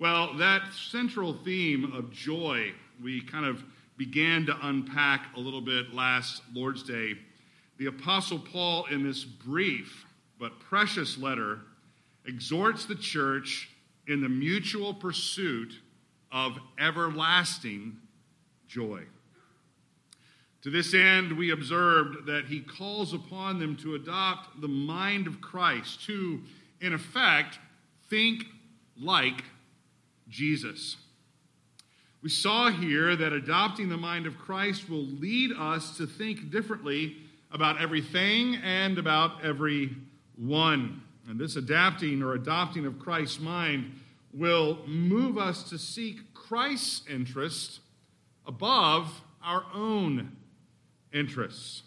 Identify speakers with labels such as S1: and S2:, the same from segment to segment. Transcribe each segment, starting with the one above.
S1: Well, that central theme of joy, we kind of began to unpack a little bit last Lord's Day. The Apostle Paul, in this brief but precious letter, exhorts the church in the mutual pursuit of everlasting joy. To this end, we observed that he calls upon them to adopt the mind of Christ, to, in effect, think like Jesus. We saw here that adopting the mind of Christ will lead us to think differently about everything and about every one. And this adapting or adopting of Christ's mind will move us to seek Christ's interest above our own interests.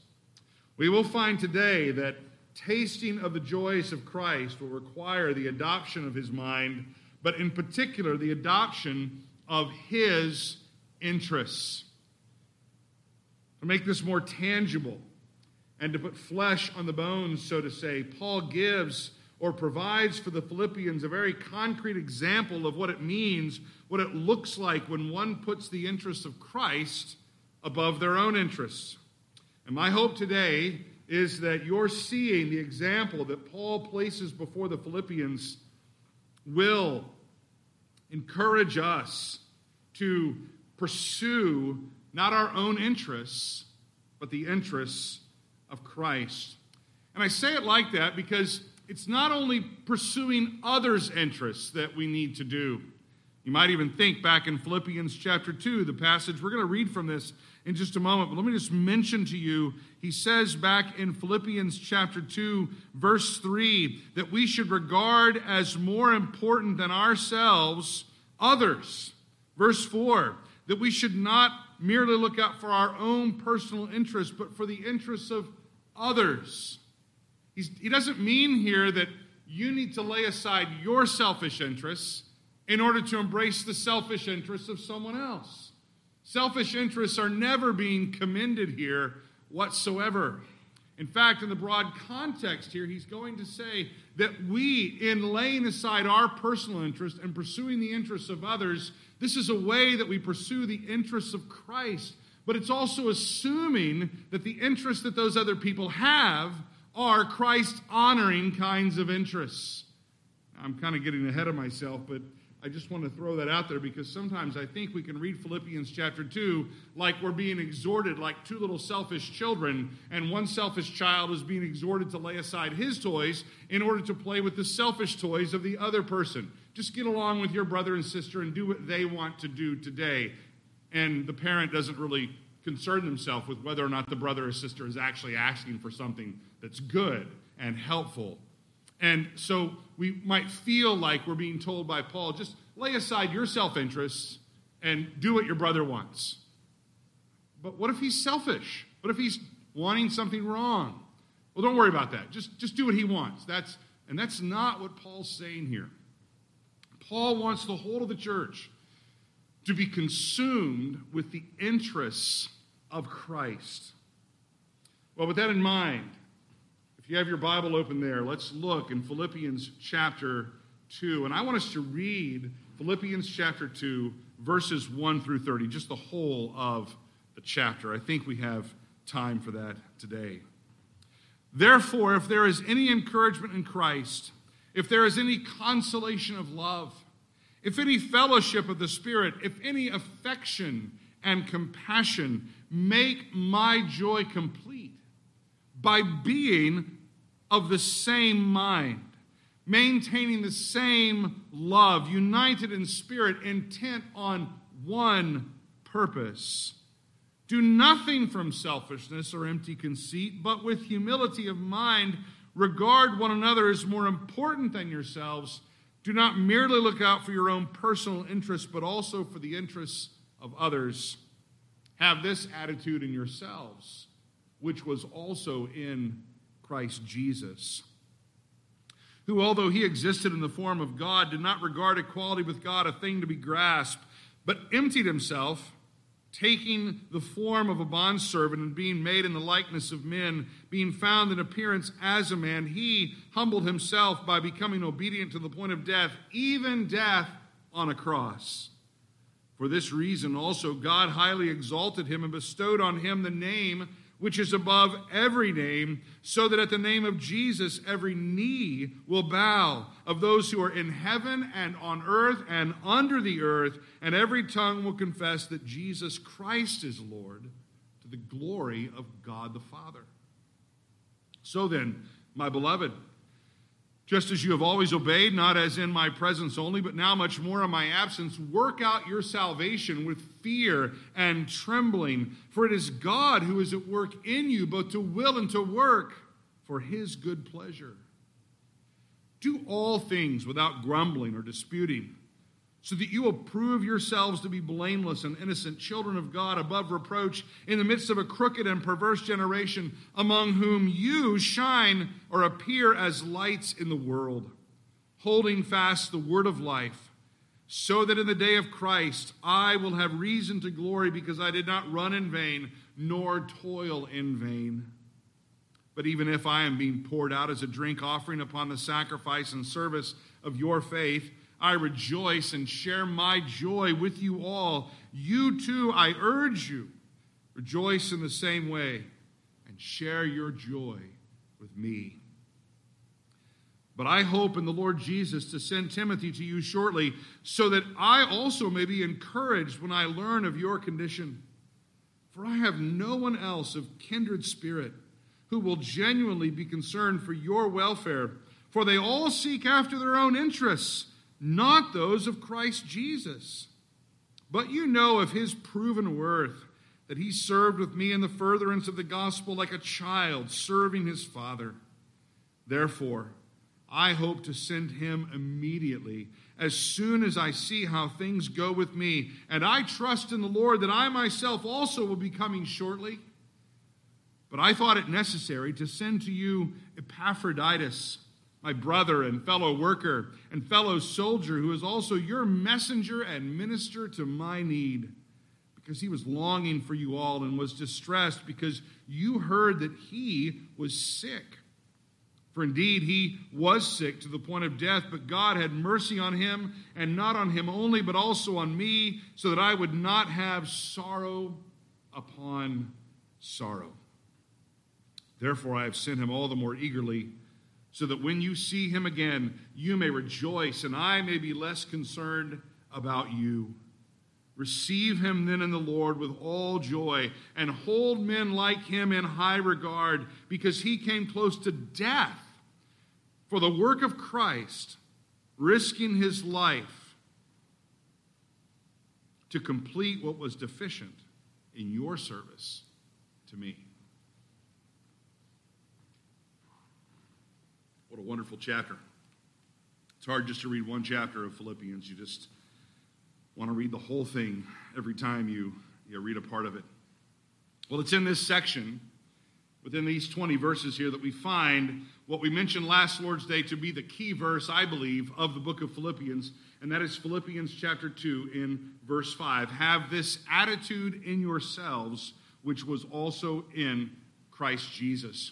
S1: We will find today that tasting of the joys of Christ will require the adoption of his mind but in particular, the adoption of his interests. To make this more tangible and to put flesh on the bones, so to say, Paul gives or provides for the Philippians a very concrete example of what it means, what it looks like when one puts the interests of Christ above their own interests. And my hope today is that you're seeing the example that Paul places before the Philippians will encourage us to pursue not our own interests, but the interests of Christ. And I say it like that because it's not only pursuing others' interests that we need to do. You might even think back in Philippians chapter 2, the passage, we're going to read from this in just a moment, but let me just mention to you, he says back in Philippians chapter 2, verse 3, that we should regard as more important than ourselves others. Verse 4, that we should not merely look out for our own personal interests, but for the interests of others. He's, he doesn't mean here that you need to lay aside your selfish interests in order to embrace the selfish interests of someone else. Selfish interests are never being commended here whatsoever. In fact, in the broad context here, he's going to say that we, in laying aside our personal interest and pursuing the interests of others, this is a way that we pursue the interests of Christ. But it's also assuming that the interests that those other people have are Christ honoring kinds of interests. I'm kind of getting ahead of myself, but I just want to throw that out there because sometimes I think we can read Philippians chapter 2 like we're being exhorted like two little selfish children, and one selfish child is being exhorted to lay aside his toys in order to play with the selfish toys of the other person. Just get along with your brother and sister and do what they want to do today. And the parent doesn't really concern themselves with whether or not the brother or sister is actually asking for something that's good and helpful and so we might feel like we're being told by Paul just lay aside your self interests and do what your brother wants. But what if he's selfish? What if he's wanting something wrong? Well, don't worry about that. Just, just do what he wants. That's, and that's not what Paul's saying here. Paul wants the whole of the church to be consumed with the interests of Christ. Well, with that in mind, if you have your Bible open there, let's look in Philippians chapter 2. And I want us to read Philippians chapter 2, verses 1 through 30, just the whole of the chapter. I think we have time for that today. Therefore, if there is any encouragement in Christ, if there is any consolation of love, if any fellowship of the Spirit, if any affection and compassion, make my joy complete by being of the same mind, maintaining the same love, united in spirit, intent on one purpose. Do nothing from selfishness or empty conceit, but with humility of mind, regard one another as more important than yourselves. Do not merely look out for your own personal interests, but also for the interests of others. Have this attitude in yourselves which was also in Christ Jesus, who, although he existed in the form of God, did not regard equality with God a thing to be grasped, but emptied himself, taking the form of a bondservant and being made in the likeness of men, being found in appearance as a man, he humbled himself by becoming obedient to the point of death, even death on a cross. For this reason also God highly exalted him and bestowed on him the name which is above every name, so that at the name of Jesus every knee will bow of those who are in heaven and on earth and under the earth, and every tongue will confess that Jesus Christ is Lord to the glory of God the Father. So then, my beloved, just as you have always obeyed, not as in my presence only, but now much more in my absence, work out your salvation with fear and trembling. For it is God who is at work in you, both to will and to work for his good pleasure. Do all things without grumbling or disputing so that you will prove yourselves to be blameless and innocent children of God above reproach in the midst of a crooked and perverse generation among whom you shine or appear as lights in the world, holding fast the word of life, so that in the day of Christ I will have reason to glory because I did not run in vain nor toil in vain. But even if I am being poured out as a drink offering upon the sacrifice and service of your faith, I rejoice and share my joy with you all. You too, I urge you, rejoice in the same way and share your joy with me. But I hope in the Lord Jesus to send Timothy to you shortly, so that I also may be encouraged when I learn of your condition. For I have no one else of kindred spirit who will genuinely be concerned for your welfare, for they all seek after their own interests not those of Christ Jesus. But you know of his proven worth, that he served with me in the furtherance of the gospel like a child serving his father. Therefore, I hope to send him immediately, as soon as I see how things go with me. And I trust in the Lord that I myself also will be coming shortly. But I thought it necessary to send to you Epaphroditus my brother and fellow worker and fellow soldier, who is also your messenger and minister to my need, because he was longing for you all and was distressed because you heard that he was sick. For indeed, he was sick to the point of death, but God had mercy on him, and not on him only, but also on me, so that I would not have sorrow upon sorrow. Therefore, I have sent him all the more eagerly so that when you see him again, you may rejoice, and I may be less concerned about you. Receive him then in the Lord with all joy, and hold men like him in high regard, because he came close to death for the work of Christ, risking his life to complete what was deficient in your service to me. What a wonderful chapter. It's hard just to read one chapter of Philippians. You just want to read the whole thing every time you, you read a part of it. Well, it's in this section, within these 20 verses here, that we find what we mentioned last Lord's Day to be the key verse, I believe, of the book of Philippians, and that is Philippians chapter 2 in verse 5. Have this attitude in yourselves, which was also in Christ Jesus.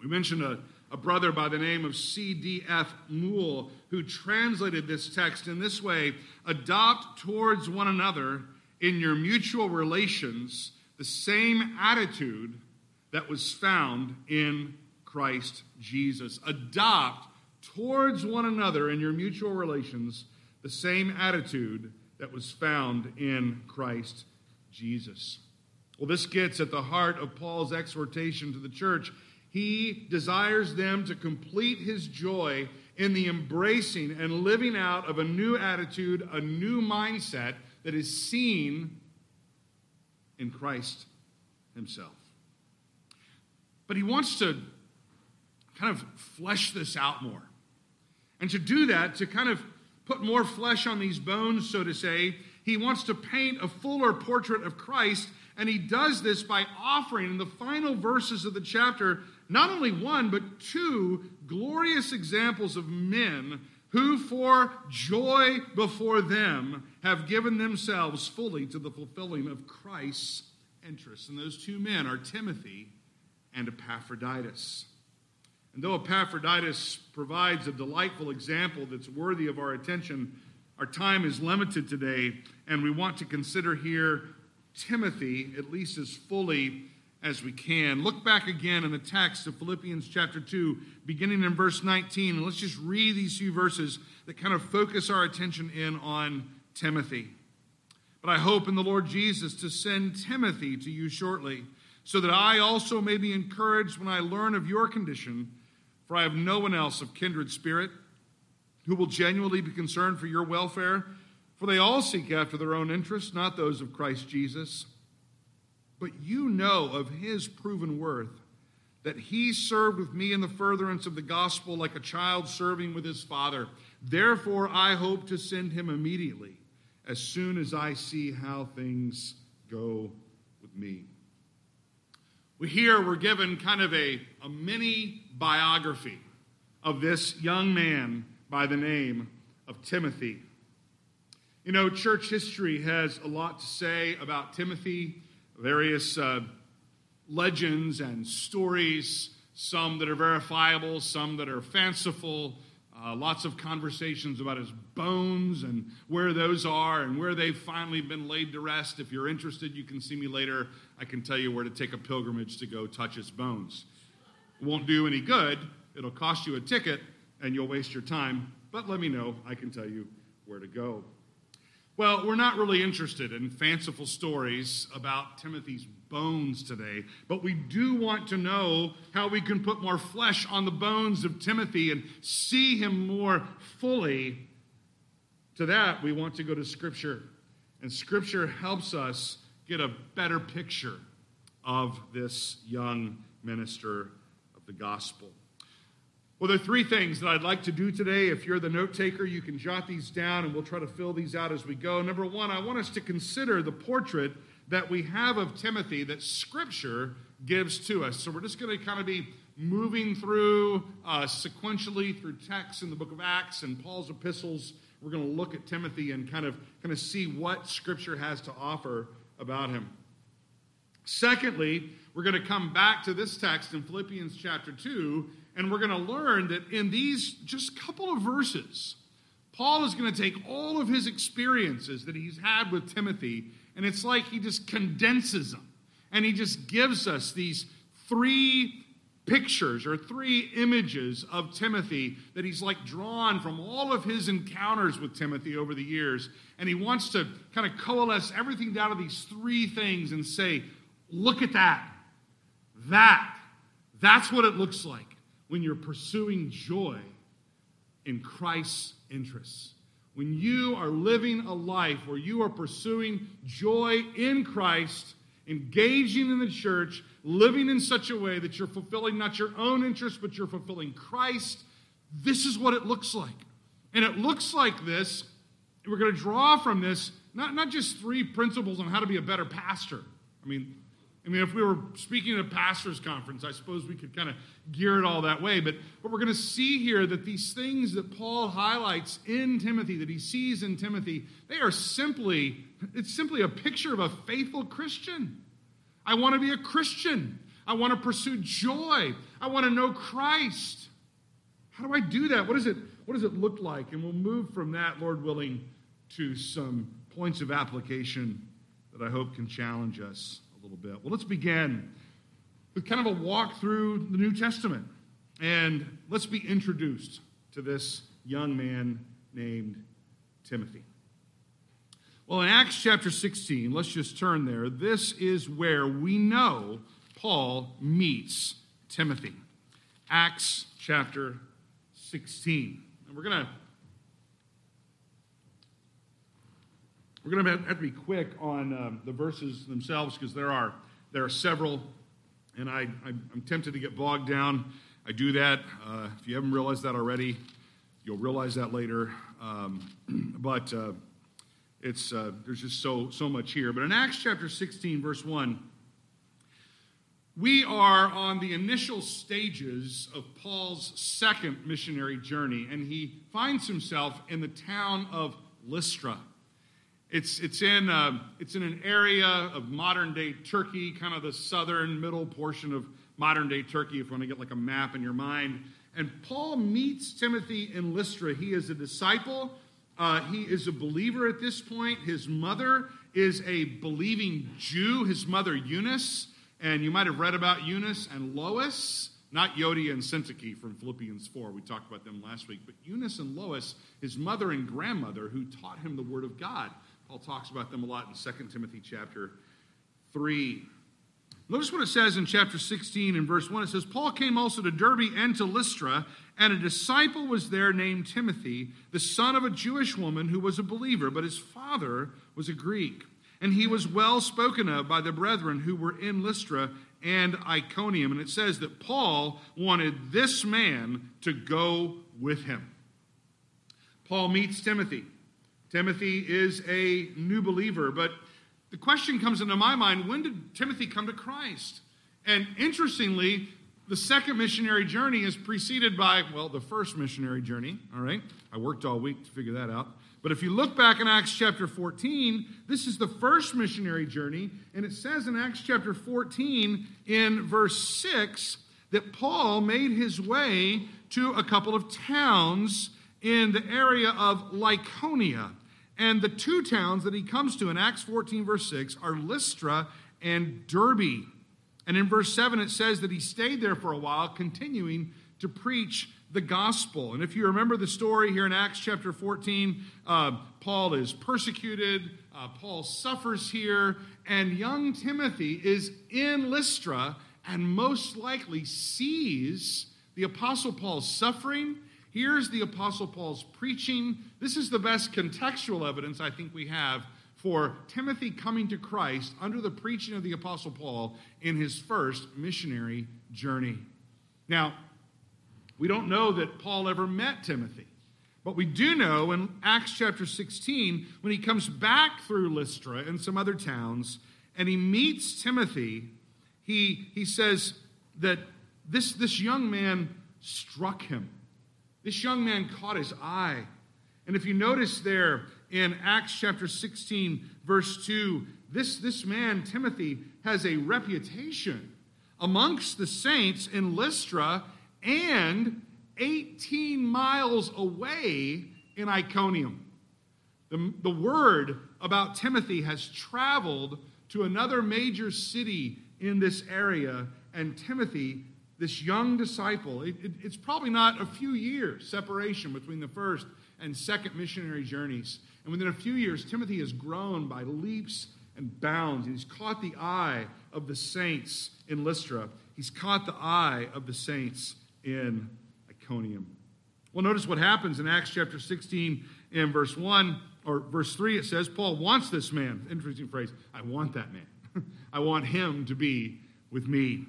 S1: We mentioned a a brother by the name of C.D.F. Moule, who translated this text in this way adopt towards one another in your mutual relations the same attitude that was found in Christ Jesus. Adopt towards one another in your mutual relations the same attitude that was found in Christ Jesus. Well, this gets at the heart of Paul's exhortation to the church he desires them to complete his joy in the embracing and living out of a new attitude, a new mindset that is seen in Christ himself. But he wants to kind of flesh this out more. And to do that, to kind of put more flesh on these bones, so to say, he wants to paint a fuller portrait of Christ. And he does this by offering in the final verses of the chapter not only one, but two glorious examples of men who, for joy before them, have given themselves fully to the fulfilling of Christ's interests. And those two men are Timothy and Epaphroditus. And though Epaphroditus provides a delightful example that's worthy of our attention, Our time is limited today, and we want to consider here Timothy at least as fully as we can. Look back again in the text of Philippians chapter 2, beginning in verse 19, and let's just read these few verses that kind of focus our attention in on Timothy. But I hope in the Lord Jesus to send Timothy to you shortly, so that I also may be encouraged when I learn of your condition, for I have no one else of kindred spirit who will genuinely be concerned for your welfare, for they all seek after their own interests, not those of Christ Jesus. But you know of his proven worth, that he served with me in the furtherance of the gospel like a child serving with his father. Therefore, I hope to send him immediately, as soon as I see how things go with me. We here we're given kind of a, a mini biography of this young man by the name of Timothy. You know, church history has a lot to say about Timothy, various uh, legends and stories, some that are verifiable, some that are fanciful. Uh, lots of conversations about his bones and where those are and where they've finally been laid to rest. If you're interested, you can see me later. I can tell you where to take a pilgrimage to go touch his bones. It won't do any good, it'll cost you a ticket, and you'll waste your time. But let me know, I can tell you where to go. Well, we're not really interested in fanciful stories about Timothy's bones today, but we do want to know how we can put more flesh on the bones of Timothy and see him more fully. To that, we want to go to Scripture, and Scripture helps us get a better picture of this young minister of the gospel. Well, there are three things that I'd like to do today. If you're the note taker, you can jot these down and we'll try to fill these out as we go. Number one, I want us to consider the portrait that we have of Timothy that Scripture gives to us. So we're just going to kind of be moving through uh, sequentially through texts in the book of Acts and Paul's epistles. We're going to look at Timothy and kind of kind of see what Scripture has to offer about him. Secondly, we're going to come back to this text in Philippians chapter 2 and we're going to learn that in these just couple of verses, Paul is going to take all of his experiences that he's had with Timothy, and it's like he just condenses them. And he just gives us these three pictures or three images of Timothy that he's like drawn from all of his encounters with Timothy over the years. And he wants to kind of coalesce everything down to these three things and say, look at that. That. That's what it looks like when you're pursuing joy in Christ's interests. When you are living a life where you are pursuing joy in Christ, engaging in the church, living in such a way that you're fulfilling not your own interests, but you're fulfilling Christ, this is what it looks like. And it looks like this, we're going to draw from this not, not just three principles on how to be a better pastor. I mean, I mean, if we were speaking at a pastor's conference, I suppose we could kind of gear it all that way. But, but we're going to see here that these things that Paul highlights in Timothy, that he sees in Timothy, they are simply, it's simply a picture of a faithful Christian. I want to be a Christian. I want to pursue joy. I want to know Christ. How do I do that? What, is it, what does it look like? And we'll move from that, Lord willing, to some points of application that I hope can challenge us little bit. Well, let's begin with kind of a walk through the New Testament. And let's be introduced to this young man named Timothy. Well, in Acts chapter 16, let's just turn there. This is where we know Paul meets Timothy. Acts chapter 16. And we're going to We're going to have to be quick on um, the verses themselves because there are, there are several, and I, I'm tempted to get bogged down. I do that. Uh, if you haven't realized that already, you'll realize that later. Um, but uh, it's, uh, there's just so, so much here. But in Acts chapter 16, verse 1, we are on the initial stages of Paul's second missionary journey, and he finds himself in the town of Lystra. It's, it's, in, uh, it's in an area of modern day Turkey, kind of the southern middle portion of modern day Turkey, if you want to get like a map in your mind. And Paul meets Timothy in Lystra. He is a disciple Uh, he is a believer at this point. His mother is a believing Jew, his mother Eunice. And you might have read about Eunice and Lois, not Euodia and Syntyche from Philippians 4. We talked about them last week. But Eunice and Lois, his mother and grandmother, who taught him the Word of God. Paul talks about them a lot in 2 Timothy chapter 3. Notice what it says in chapter 16 and verse 1. It says, Paul came also to Derbe and to Lystra, and a disciple was there named Timothy, the son of a Jewish woman who was a believer, but his father was a Greek. And he was well spoken of by the brethren who were in Lystra and Iconium. And it says that Paul wanted this man to go with him. Paul meets Timothy. Timothy is a new believer, but the question comes into my mind when did Timothy come to Christ? And interestingly, the second missionary journey is preceded by, well, the first missionary journey, all right? I worked all week to figure that out. But if you look back in Acts chapter 14, this is the first missionary journey, and it says in Acts chapter 14, in verse 6, that Paul made his way to a couple of towns in the area of Lycaonia. And the two towns that he comes to in Acts 14, verse 6, are Lystra and Derbe. And in verse 7, it says that he stayed there for a while, continuing to preach the gospel. And if you remember the story here in Acts chapter 14, uh, Paul is persecuted, uh, Paul suffers here, and young Timothy is in Lystra and most likely sees the Apostle Paul's suffering Hears the Apostle Paul's preaching. This is the best contextual evidence I think we have for Timothy coming to Christ under the preaching of the Apostle Paul in his first missionary journey. Now, we don't know that Paul ever met Timothy, but we do know in Acts chapter 16, when he comes back through Lystra and some other towns, and he meets Timothy, he, he says that this, this young man struck him. This young man caught his eye. And if you notice there in Acts chapter 16, verse 2, this, this man, Timothy, has a reputation amongst the saints in Lystra and 18 miles away in Iconium. The, the word about Timothy has traveled to another major city in this area, and Timothy this young disciple, it, it, it's probably not a few years separation between the first and second missionary journeys. And within a few years, Timothy has grown by leaps and bounds. He's caught the eye of the saints in Lystra, he's caught the eye of the saints in Iconium. Well, notice what happens in Acts chapter 16 and verse 1 or verse 3. It says, Paul wants this man. Interesting phrase. I want that man. I want him to be with me.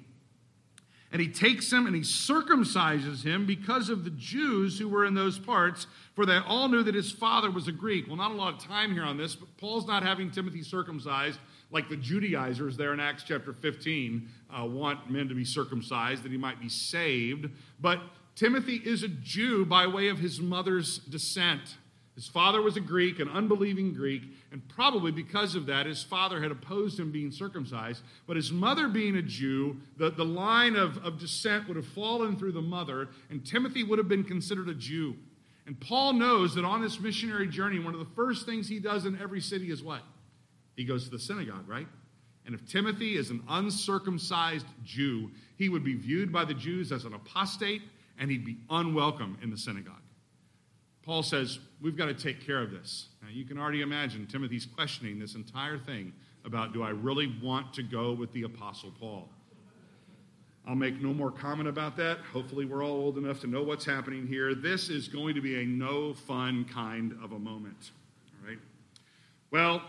S1: And he takes him and he circumcises him because of the Jews who were in those parts, for they all knew that his father was a Greek. Well, not a lot of time here on this, but Paul's not having Timothy circumcised like the Judaizers there in Acts chapter 15 uh, want men to be circumcised that he might be saved. But Timothy is a Jew by way of his mother's descent. His father was a Greek, an unbelieving Greek, and probably because of that, his father had opposed him being circumcised. But his mother being a Jew, the, the line of, of descent would have fallen through the mother, and Timothy would have been considered a Jew. And Paul knows that on this missionary journey, one of the first things he does in every city is what? He goes to the synagogue, right? And if Timothy is an uncircumcised Jew, he would be viewed by the Jews as an apostate, and he'd be unwelcome in the synagogue. Paul says, We've got to take care of this. Now, you can already imagine Timothy's questioning this entire thing about do I really want to go with the Apostle Paul? I'll make no more comment about that. Hopefully, we're all old enough to know what's happening here. This is going to be a no fun kind of a moment. All right? Well,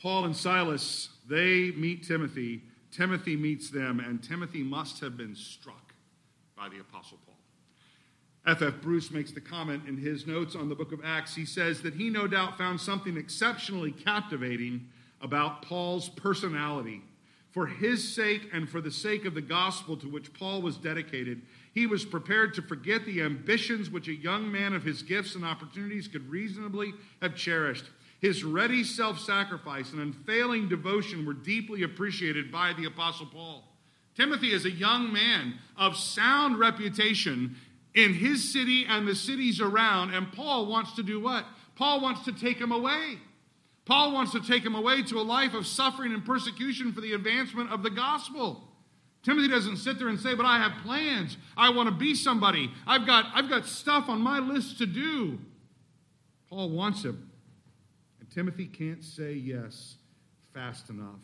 S1: Paul and Silas, they meet Timothy. Timothy meets them, and Timothy must have been struck by the Apostle Paul. F.F. Bruce makes the comment in his notes on the book of Acts. He says that he no doubt found something exceptionally captivating about Paul's personality. For his sake and for the sake of the gospel to which Paul was dedicated, he was prepared to forget the ambitions which a young man of his gifts and opportunities could reasonably have cherished. His ready self sacrifice and unfailing devotion were deeply appreciated by the Apostle Paul. Timothy is a young man of sound reputation in his city and the cities around. And Paul wants to do what? Paul wants to take him away. Paul wants to take him away to a life of suffering and persecution for the advancement of the gospel. Timothy doesn't sit there and say, But I have plans. I want to be somebody. I've got, I've got stuff on my list to do. Paul wants him. And Timothy can't say yes fast enough.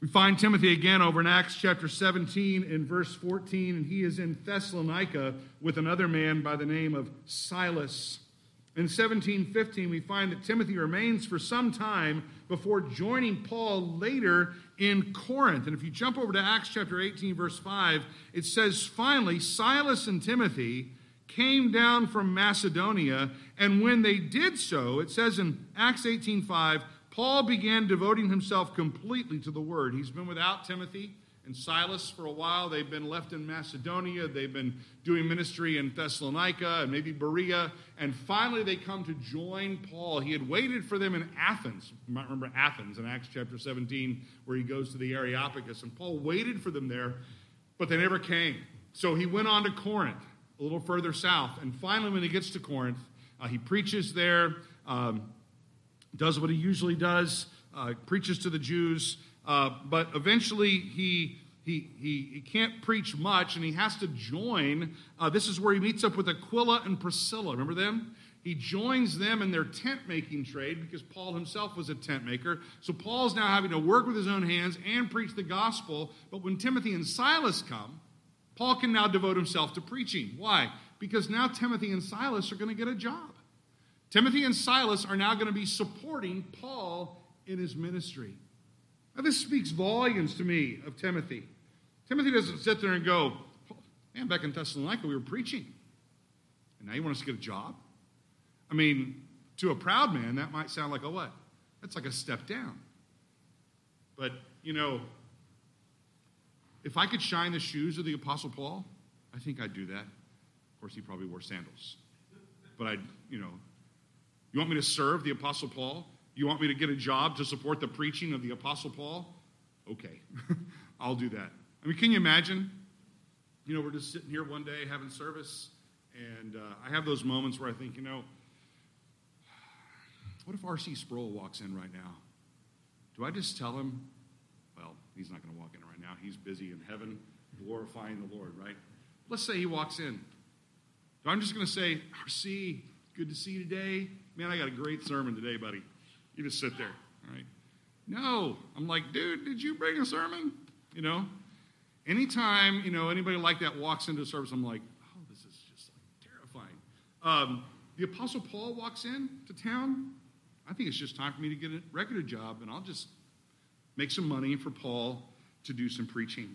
S1: We find Timothy again over in Acts chapter 17 in verse 14, and he is in Thessalonica with another man by the name of Silas. In 1715, we find that Timothy remains for some time before joining Paul later in Corinth. And if you jump over to Acts chapter 18, verse 5, it says, Finally, Silas and Timothy came down from Macedonia, and when they did so, it says in Acts 18, 5, Paul began devoting himself completely to the word. He's been without Timothy and Silas for a while. They've been left in Macedonia. They've been doing ministry in Thessalonica and maybe Berea. And finally, they come to join Paul. He had waited for them in Athens. You might remember Athens in Acts chapter 17, where he goes to the Areopagus. And Paul waited for them there, but they never came. So he went on to Corinth, a little further south. And finally, when he gets to Corinth, uh, he preaches there. Um, does what he usually does, uh, preaches to the Jews, uh, but eventually he, he, he, he, can't preach much and he has to join. Uh, this is where he meets up with Aquila and Priscilla. Remember them? He joins them in their tent making trade because Paul himself was a tent maker. So Paul's now having to work with his own hands and preach the gospel. But when Timothy and Silas come, Paul can now devote himself to preaching. Why? Because now Timothy and Silas are going to get a job. Timothy and Silas are now going to be supporting Paul in his ministry. Now, this speaks volumes to me of Timothy. Timothy doesn't sit there and go, Man, back in Thessalonica, we were preaching. And now you want us to get a job? I mean, to a proud man, that might sound like a what? That's like a step down. But, you know, if I could shine the shoes of the Apostle Paul, I think I'd do that. Of course, he probably wore sandals. But I'd, you know, you want me to serve the Apostle Paul? You want me to get a job to support the preaching of the Apostle Paul? Okay, I'll do that. I mean, can you imagine? You know, we're just sitting here one day having service, and uh, I have those moments where I think, you know, what if R.C. Sproul walks in right now? Do I just tell him, well, he's not going to walk in right now. He's busy in heaven glorifying the Lord, right? Let's say he walks in. So I'm just going to say, R.C., good to see you today. Man, I got a great sermon today, buddy. You just sit there, all right? No. I'm like, dude, did you bring a sermon? You know? Anytime, you know, anybody like that walks into a service, I'm like, oh, this is just like terrifying. Um, the Apostle Paul walks in to town. I think it's just time for me to get a regular job, and I'll just make some money for Paul to do some preaching.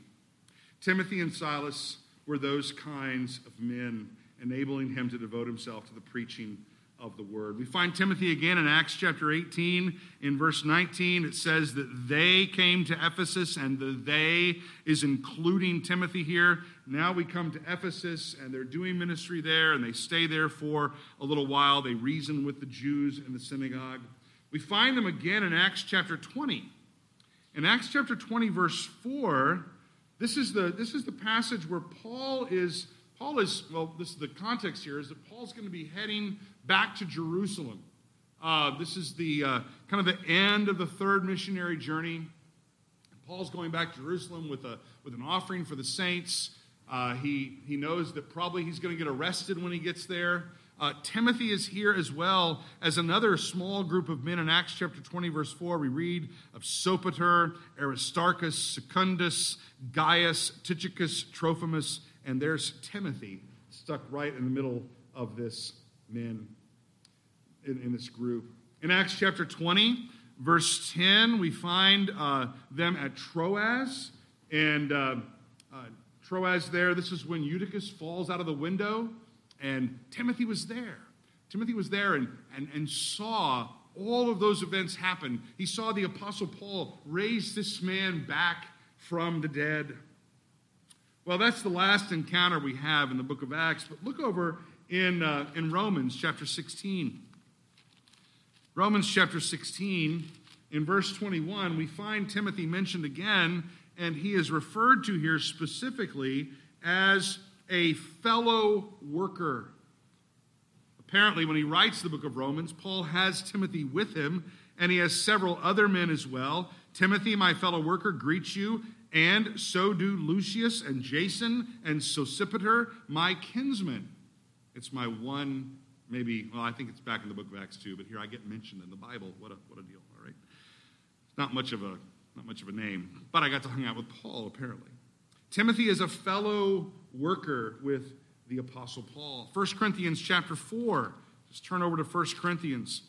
S1: Timothy and Silas were those kinds of men, enabling him to devote himself to the preaching of the word. We find Timothy again in Acts chapter 18 in verse 19. It says that they came to Ephesus, and the they is including Timothy here. Now we come to Ephesus, and they're doing ministry there, and they stay there for a little while. They reason with the Jews in the synagogue. We find them again in Acts chapter 20. In Acts chapter 20, verse 4, this is the, this is the passage where Paul is Paul is, well, this is the context here is that Paul's going to be heading back to Jerusalem. Uh, this is the uh, kind of the end of the third missionary journey. Paul's going back to Jerusalem with, a, with an offering for the saints. Uh, he, he knows that probably he's going to get arrested when he gets there. Uh, Timothy is here as well as another small group of men in Acts chapter 20, verse 4. We read of Sopater, Aristarchus, Secundus, Gaius, Tychicus, Trophimus, and there's Timothy stuck right in the middle of this men in, in this group. In Acts chapter 20, verse 10, we find uh, them at Troas. And uh, uh, Troas there, this is when Eutychus falls out of the window, and Timothy was there. Timothy was there and, and, and saw all of those events happen. He saw the Apostle Paul raise this man back from the dead. Well, that's the last encounter we have in the book of Acts. But look over in, uh, in Romans chapter 16. Romans chapter 16, in verse 21, we find Timothy mentioned again, and he is referred to here specifically as a fellow worker. Apparently, when he writes the book of Romans, Paul has Timothy with him, and he has several other men as well. Timothy, my fellow worker, greets you, and so do Lucius and Jason and Sosipater, my kinsmen. It's my one, maybe, well, I think it's back in the book of Acts too, but here I get mentioned in the Bible. What a, what a deal, all right? It's Not much of a not much of a name, but I got to hang out with Paul apparently. Timothy is a fellow worker with the apostle Paul. 1 Corinthians chapter 4. Just turn over to 1 Corinthians.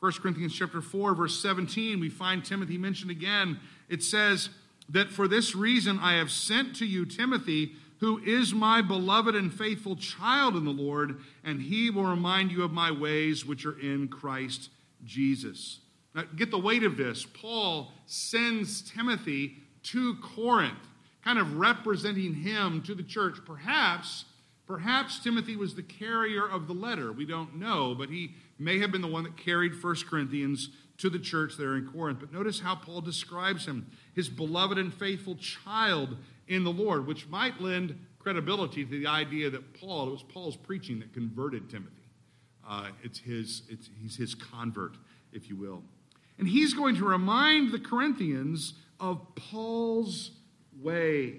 S1: 1 Corinthians chapter 4 verse 17, we find Timothy mentioned again. It says that for this reason I have sent to you Timothy, who is my beloved and faithful child in the Lord, and he will remind you of my ways which are in Christ Jesus. Now, get the weight of this. Paul sends Timothy to Corinth, kind of representing him to the church. Perhaps, perhaps Timothy was the carrier of the letter. We don't know, but he may have been the one that carried 1 Corinthians to the church there in Corinth. But notice how Paul describes him his beloved and faithful child in the Lord, which might lend credibility to the idea that Paul, it was Paul's preaching that converted Timothy. Uh, it's his, it's, he's his convert, if you will. And he's going to remind the Corinthians of Paul's way.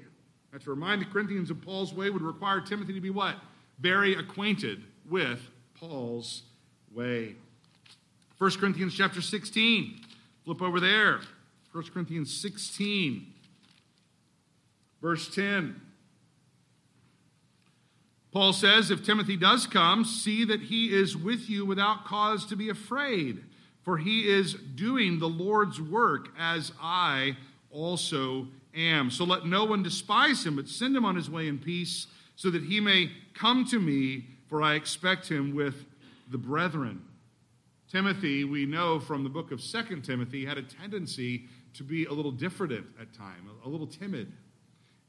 S1: Now, to remind the Corinthians of Paul's way would require Timothy to be what? Very acquainted with Paul's way. 1 Corinthians chapter 16. Flip over there. 1 Corinthians 16, verse 10. Paul says, If Timothy does come, see that he is with you without cause to be afraid for he is doing the Lord's work as I also am. So let no one despise him, but send him on his way in peace, so that he may come to me, for I expect him with the brethren. Timothy, we know from the book of Second Timothy, had a tendency to be a little diffident at times, a little timid.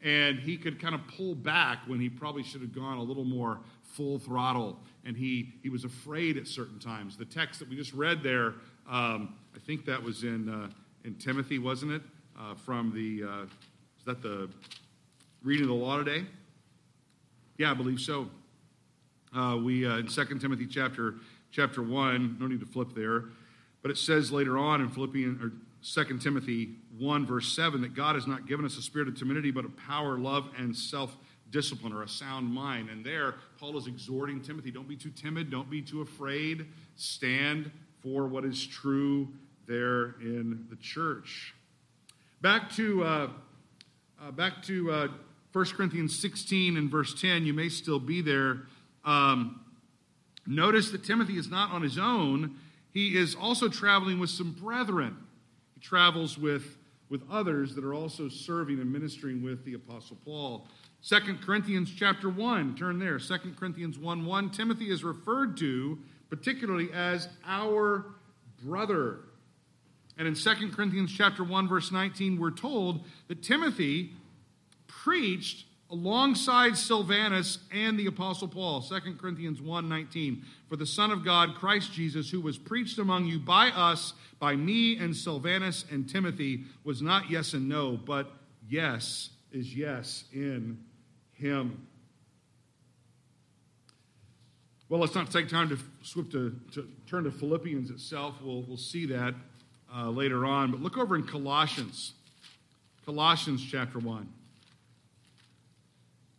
S1: And he could kind of pull back when he probably should have gone a little more full throttle. And he, he was afraid at certain times. The text that we just read there um, I think that was in, uh, in Timothy, wasn't it? Uh, from the, uh, is that the reading of the law today? Yeah, I believe so. Uh, we, uh, in 2 Timothy chapter, chapter 1, no need to flip there, but it says later on in Philippians, or 2 Timothy 1, verse 7, that God has not given us a spirit of timidity, but of power, love, and self discipline or a sound mind. And there, Paul is exhorting Timothy don't be too timid, don't be too afraid, stand for what is true there in the church. Back to, uh, uh, back to uh, 1 Corinthians 16 and verse 10, you may still be there. Um, notice that Timothy is not on his own, he is also traveling with some brethren. Travels with, with others that are also serving and ministering with the Apostle Paul. 2 Corinthians chapter 1, turn there. 2 Corinthians 1 1. Timothy is referred to particularly as our brother. And in 2 Corinthians chapter 1 verse 19 we're told that Timothy preached alongside Silvanus and the apostle Paul. 2 Corinthians 1:19 For the son of God Christ Jesus who was preached among you by us by me and Silvanus and Timothy was not yes and no but yes is yes in him. Well, let's not take time to swift to, to turn to Philippians itself. We'll, we'll see that uh, later on. But look over in Colossians. Colossians chapter 1.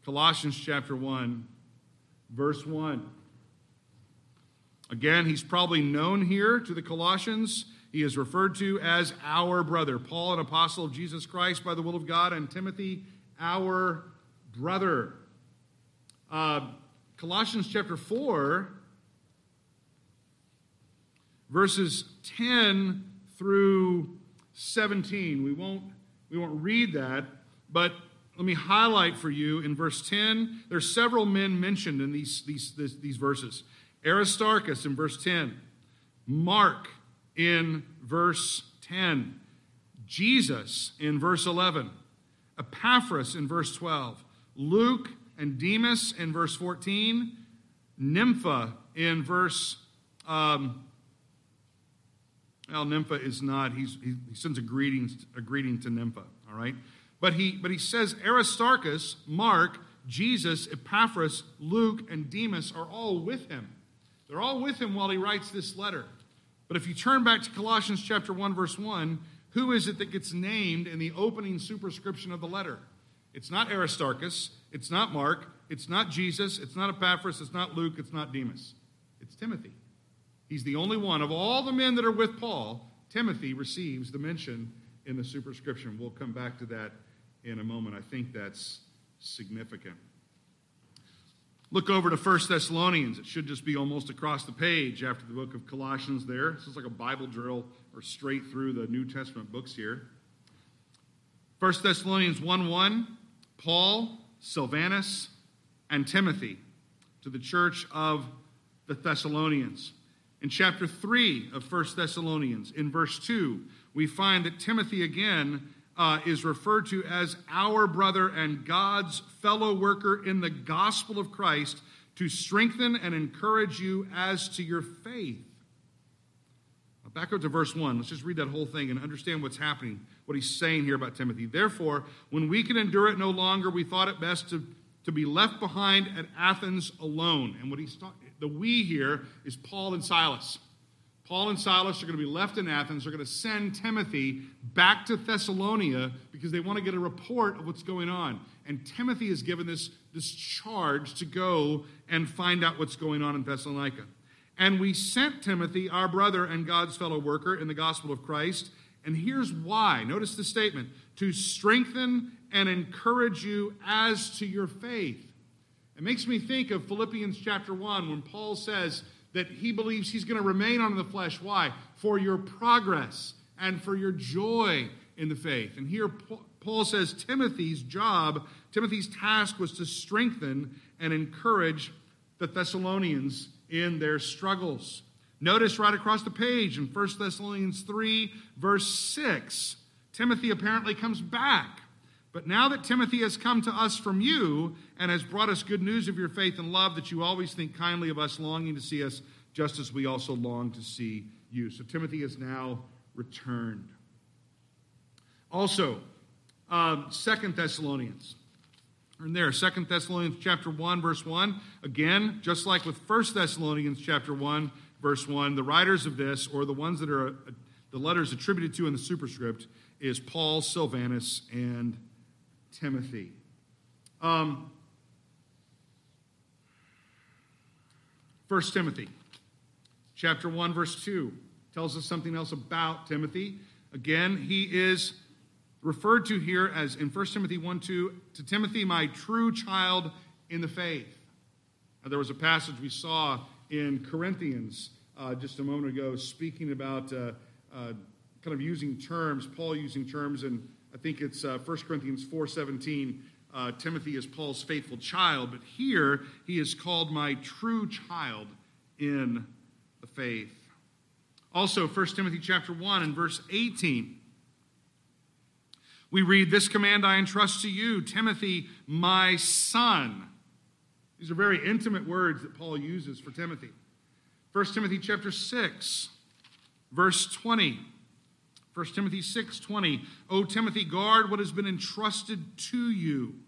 S1: Colossians chapter 1, verse 1. Again, he's probably known here to the Colossians. He is referred to as our brother. Paul, an apostle of Jesus Christ by the will of God, and Timothy, our brother. Uh, Colossians chapter 4, verses 10 through 17. We won't, we won't read that, but let me highlight for you in verse 10. There's several men mentioned in these, these, these, these verses. Aristarchus in verse 10, Mark in verse 10, Jesus in verse 11, Epaphras in verse 12, Luke and Demas in verse 14, Nympha in verse. Um, well, Nympha is not. He's, he, he sends a greeting, a greeting to Nympha. All right, but he but he says Aristarchus, Mark, Jesus, Epaphras, Luke, and Demas are all with him. They're all with him while he writes this letter. But if you turn back to Colossians chapter 1 verse 1, who is it that gets named in the opening superscription of the letter? It's not Aristarchus, it's not Mark, it's not Jesus, it's not Epaphras, it's not Luke, it's not Demas. It's Timothy. He's the only one of all the men that are with Paul. Timothy receives the mention in the superscription. We'll come back to that in a moment. I think that's significant. Look over to 1 Thessalonians. It should just be almost across the page after the book of Colossians there. This is like a Bible drill or straight through the New Testament books here. 1 Thessalonians 1 1, Paul, Silvanus, and Timothy to the church of the Thessalonians. In chapter 3 of 1 Thessalonians, in verse 2, we find that Timothy again uh, is referred to as our brother and God's fellow worker in the gospel of Christ to strengthen and encourage you as to your faith. Now back up to verse 1. Let's just read that whole thing and understand what's happening, what he's saying here about Timothy. Therefore, when we can endure it no longer, we thought it best to, to be left behind at Athens alone. And what he's talking, the we here is Paul and Silas. Paul and Silas are going to be left in Athens. They're going to send Timothy back to Thessalonica because they want to get a report of what's going on. And Timothy is given this, this charge to go and find out what's going on in Thessalonica. And we sent Timothy, our brother and God's fellow worker in the gospel of Christ. And here's why. Notice the statement to strengthen and encourage you as to your faith. It makes me think of Philippians chapter 1 when Paul says, that he believes he's going to remain on the flesh. Why? For your progress and for your joy in the faith. And here Paul says Timothy's job, Timothy's task was to strengthen and encourage the Thessalonians in their struggles. Notice right across the page in 1 Thessalonians 3, verse 6, Timothy apparently comes back. But now that Timothy has come to us from you and has brought us good news of your faith and love, that you always think kindly of us, longing to see us, just as we also long to see you. So Timothy has now returned. Also, um, Second Thessalonians. And there, Second Thessalonians chapter 1, verse 1. Again, just like with First Thessalonians chapter 1, verse 1, the writers of this, or the ones that are uh, the letters attributed to in the superscript, is Paul, Silvanus, and Timothy. Um, 1 Timothy chapter 1 verse 2 tells us something else about Timothy. Again, he is referred to here as in 1 Timothy 1 2 to Timothy, my true child in the faith. Now, there was a passage we saw in Corinthians uh, just a moment ago speaking about uh, uh, kind of using terms, Paul using terms and I think it's uh, 1 Corinthians 4.17, uh, Timothy is Paul's faithful child, but here he is called my true child in the faith. Also, 1 Timothy chapter 1 and verse 18, we read, This command I entrust to you, Timothy, my son. These are very intimate words that Paul uses for Timothy. 1 Timothy chapter 6, verse 20. 1 Timothy 6:20, "O Timothy, guard what has been entrusted to you."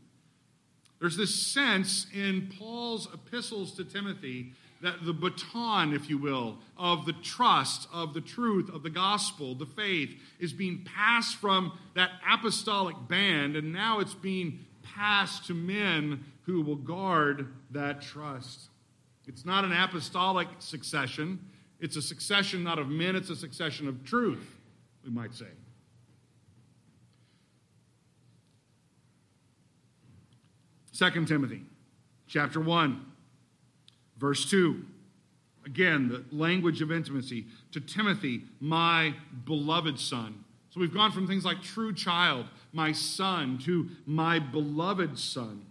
S1: There's this sense in Paul's epistles to Timothy that the baton, if you will, of the trust, of the truth, of the gospel, the faith, is being passed from that apostolic band, and now it's being passed to men who will guard that trust. It's not an apostolic succession, it's a succession not of men, it's a succession of truth we might say. Second Timothy chapter 1 verse 2 again the language of intimacy to Timothy my beloved son. So we've gone from things like true child my son to my beloved son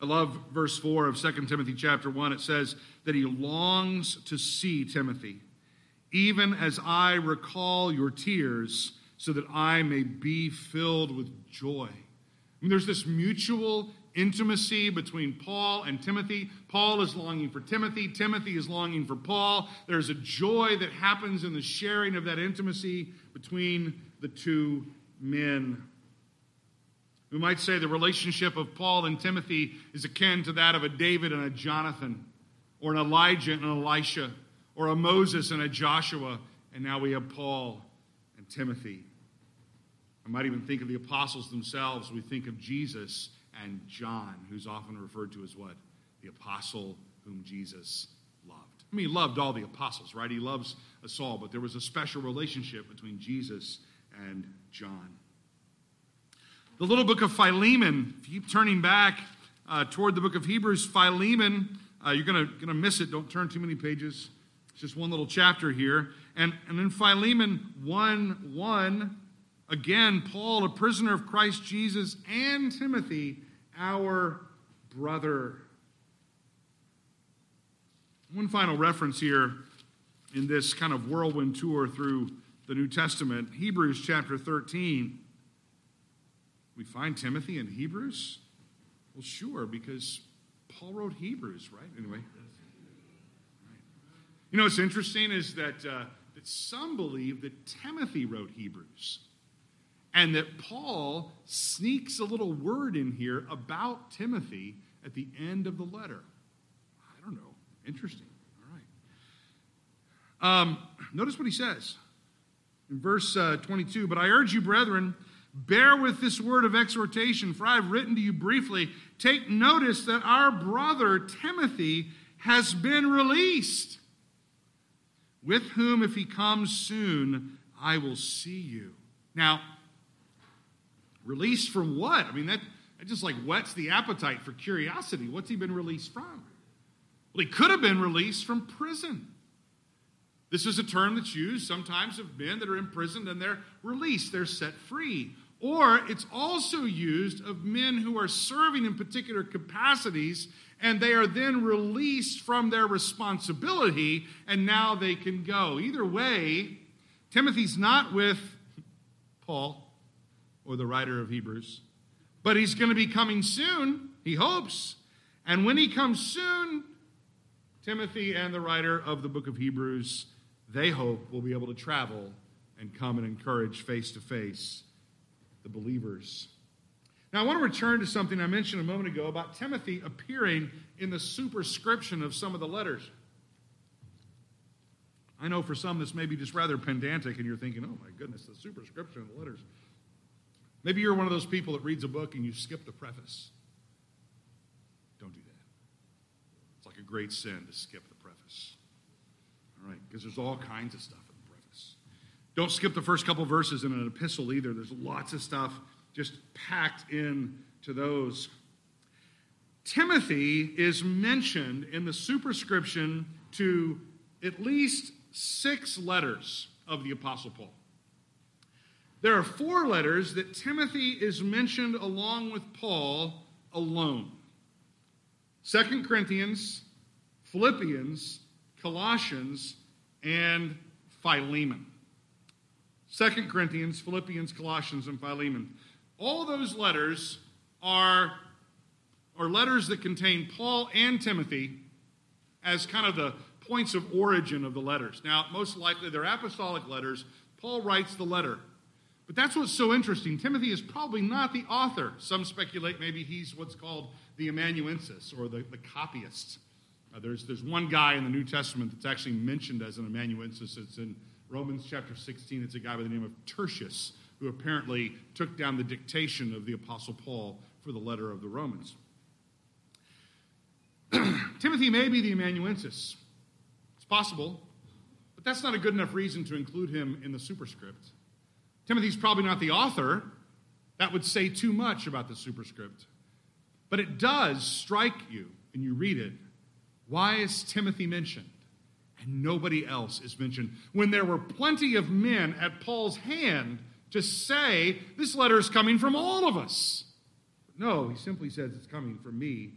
S1: I love verse 4 of 2 Timothy chapter 1. It says that he longs to see Timothy, even as I recall your tears, so that I may be filled with joy. I mean, there's this mutual intimacy between Paul and Timothy. Paul is longing for Timothy, Timothy is longing for Paul. There's a joy that happens in the sharing of that intimacy between the two men. We might say the relationship of Paul and Timothy is akin to that of a David and a Jonathan, or an Elijah and an Elisha, or a Moses and a Joshua, and now we have Paul and Timothy. I might even think of the apostles themselves. We think of Jesus and John, who's often referred to as what? The apostle whom Jesus loved. I mean, he loved all the apostles, right? He loves us all, but there was a special relationship between Jesus and John. The little book of Philemon, if you keep turning back uh, toward the book of Hebrews, Philemon, uh, you're going to miss it. Don't turn too many pages. It's just one little chapter here. And, and in Philemon 1 1, again, Paul, a prisoner of Christ Jesus, and Timothy, our brother. One final reference here in this kind of whirlwind tour through the New Testament Hebrews chapter 13. We find Timothy in Hebrews? Well, sure, because Paul wrote Hebrews, right? Anyway. You know what's interesting is that, uh, that some believe that Timothy wrote Hebrews and that Paul sneaks a little word in here about Timothy at the end of the letter. I don't know. Interesting. All right. Um, notice what he says in verse uh, 22 But I urge you, brethren, bear with this word of exhortation, for I have written to you briefly. Take notice that our brother Timothy has been released, with whom, if he comes soon, I will see you. Now, Released from what? I mean, that, that just like whets the appetite for curiosity. What's he been released from? Well, he could have been released from prison. This is a term that's used sometimes of men that are imprisoned and they're released, they're set free. Or it's also used of men who are serving in particular capacities and they are then released from their responsibility and now they can go. Either way, Timothy's not with Paul or the writer of Hebrews. But he's going to be coming soon, he hopes. And when he comes soon, Timothy and the writer of the book of Hebrews, they hope, will be able to travel and come and encourage face to face the believers. Now, I want to return to something I mentioned a moment ago about Timothy appearing in the superscription of some of the letters. I know for some this may be just rather pedantic, and you're thinking, oh my goodness, the superscription of the letters. Maybe you're one of those people that reads a book and you skip the preface. Don't do that. It's like a great sin to skip the preface. All right, because there's all kinds of stuff. Don't skip the first couple verses in an epistle either. There's lots of stuff just packed in to those. Timothy is mentioned in the superscription to at least six letters of the Apostle Paul. There are four letters that Timothy is mentioned along with Paul alone Second Corinthians, Philippians, Colossians, and Philemon. Second Corinthians, Philippians, Colossians, and Philemon. All those letters are, are letters that contain Paul and Timothy as kind of the points of origin of the letters. Now, most likely they're apostolic letters. Paul writes the letter. But that's what's so interesting. Timothy is probably not the author. Some speculate maybe he's what's called the amanuensis or the, the copyist. Uh, there's, there's one guy in the New Testament that's actually mentioned as an amanuensis. It's in Romans chapter 16. It's a guy by the name of Tertius, who apparently took down the dictation of the Apostle Paul for the letter of the Romans. Timothy may be the amanuensis. It's possible, but that's not a good enough reason to include him in the superscript. Timothy's probably not the author. That would say too much about the superscript. But it does strike you, and you read it. Why is Timothy mentioned? And nobody else is mentioned. When there were plenty of men at Paul's hand to say, This letter is coming from all of us. No, he simply says it's coming from me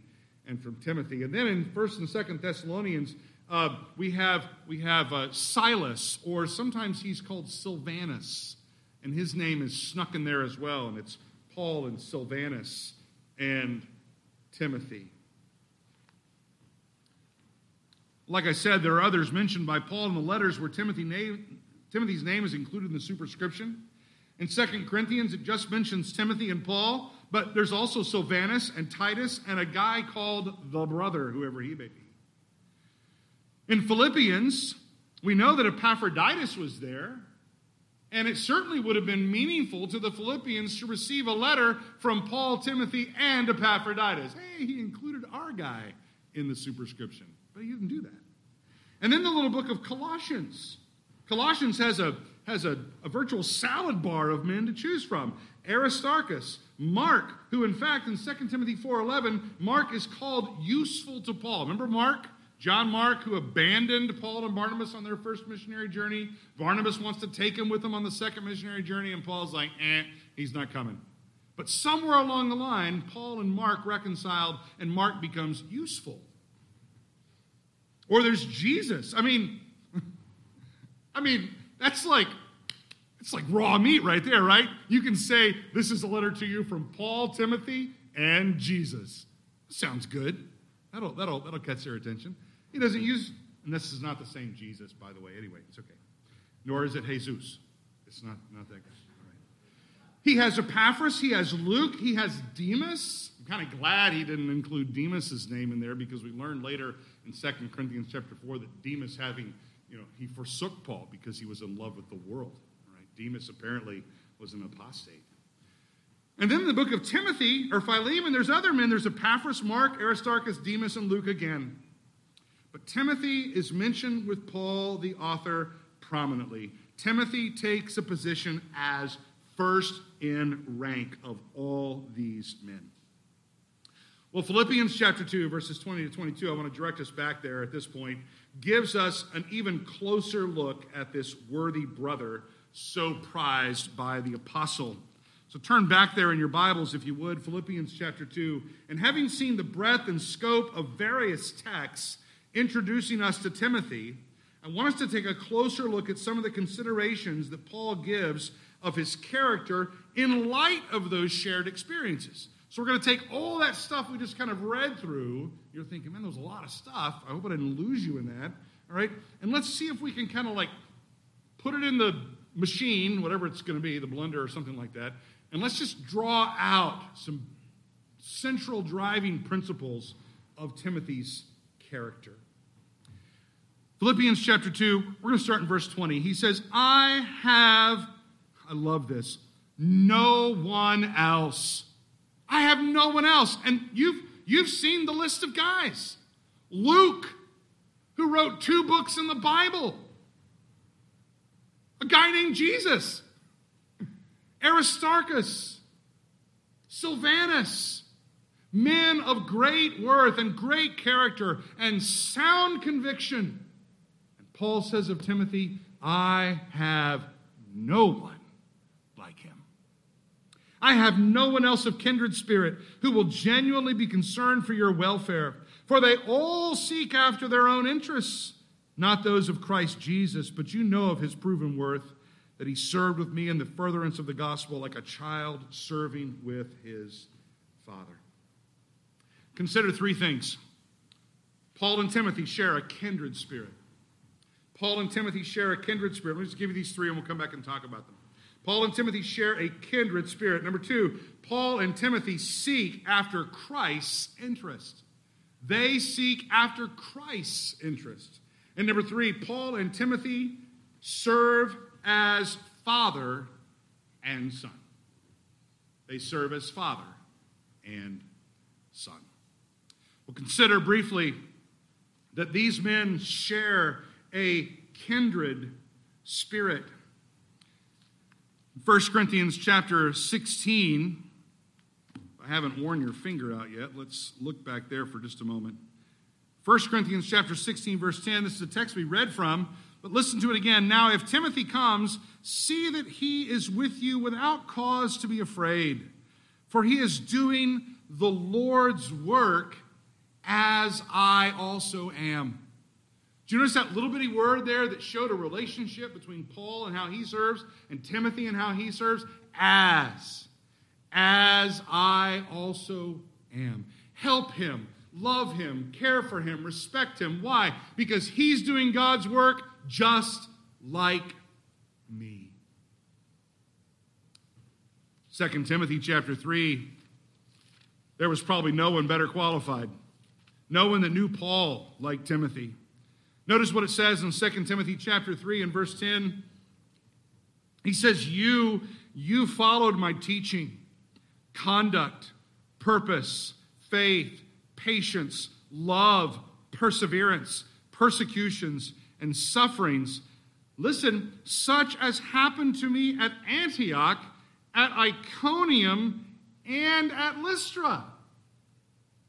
S1: and from Timothy. And then in 1st and 2nd Thessalonians, uh, we have, we have uh, Silas, or sometimes he's called Silvanus and his name is snuck in there as well, and it's Paul and Silvanus and Timothy. Like I said, there are others mentioned by Paul in the letters where Timothy name, Timothy's name is included in the superscription. In 2 Corinthians, it just mentions Timothy and Paul, but there's also Silvanus and Titus and a guy called the brother, whoever he may be. In Philippians, we know that Epaphroditus was there, and it certainly would have been meaningful to the Philippians to receive a letter from Paul, Timothy, and Epaphroditus. Hey, he included our guy in the superscription, but he didn't do that. And then the little book of Colossians. Colossians has a has a, a virtual salad bar of men to choose from. Aristarchus, Mark, who in fact in 2 Timothy 4:11, Mark is called useful to Paul. Remember Mark? John Mark, who abandoned Paul and Barnabas on their first missionary journey. Barnabas wants to take him with him on the second missionary journey, and Paul's like, eh, he's not coming. But somewhere along the line, Paul and Mark reconciled, and Mark becomes useful. Or there's Jesus. I mean, I mean, that's like it's like raw meat right there, right? You can say this is a letter to you from Paul, Timothy, and Jesus. Sounds good. That'll that'll that'll catch their attention. He doesn't use, and this is not the same Jesus, by the way. Anyway, it's okay. Nor is it Jesus. It's not not that guy. He has Epaphras, he has Luke, he has Demas. Kind of glad he didn't include Demas's name in there because we learned later in 2 Corinthians chapter 4 that Demas having, you know, he forsook Paul because he was in love with the world. Right? Demas apparently was an apostate. And then in the book of Timothy or Philemon, there's other men. There's Epaphras, Mark, Aristarchus, Demas, and Luke again. But Timothy is mentioned with Paul, the author, prominently. Timothy takes a position as first in rank of all these men. Well, Philippians chapter 2, verses 20 to 22, I want to direct us back there at this point, gives us an even closer look at this worthy brother so prized by the apostle. So turn back there in your Bibles, if you would, Philippians chapter 2. And having seen the breadth and scope of various texts introducing us to Timothy, I want us to take a closer look at some of the considerations that Paul gives of his character in light of those shared experiences. So we're going to take all that stuff we just kind of read through. You're thinking, man, there's a lot of stuff. I hope I didn't lose you in that. All right? And let's see if we can kind of like put it in the machine, whatever it's going to be, the blender or something like that. And let's just draw out some central driving principles of Timothy's character. Philippians chapter 2, we're going to start in verse 20. He says, I have, I love this, no one else I have no one else. And you've, you've seen the list of guys. Luke, who wrote two books in the Bible, a guy named Jesus, Aristarchus, Silvanus, men of great worth and great character and sound conviction. And Paul says of Timothy, I have no one I have no one else of kindred spirit who will genuinely be concerned for your welfare, for they all seek after their own interests, not those of Christ Jesus, but you know of his proven worth, that he served with me in the furtherance of the gospel like a child serving with his father. Consider three things. Paul and Timothy share a kindred spirit. Paul and Timothy share a kindred spirit. Let me just give you these three and we'll come back and talk about them. Paul and Timothy share a kindred spirit. Number two, Paul and Timothy seek after Christ's interest. They seek after Christ's interest. And number three, Paul and Timothy serve as father and son. They serve as father and son. We'll consider briefly that these men share a kindred spirit. 1 Corinthians chapter 16. I haven't worn your finger out yet. Let's look back there for just a moment. 1 Corinthians chapter 16, verse 10. This is a text we read from, but listen to it again. Now, if Timothy comes, see that he is with you without cause to be afraid, for he is doing the Lord's work as I also am. Do you notice that little bitty word there that showed a relationship between Paul and how he serves and Timothy and how he serves? As. As I also am. Help him, love him, care for him, respect him. Why? Because he's doing God's work just like me. 2 Timothy chapter 3 there was probably no one better qualified. No one that knew Paul like Timothy. Notice what it says in 2 Timothy chapter 3 and verse 10. He says, You, you followed my teaching, conduct, purpose, faith, patience, love, perseverance, persecutions, and sufferings. Listen, such as happened to me at Antioch, at Iconium, and at Lystra.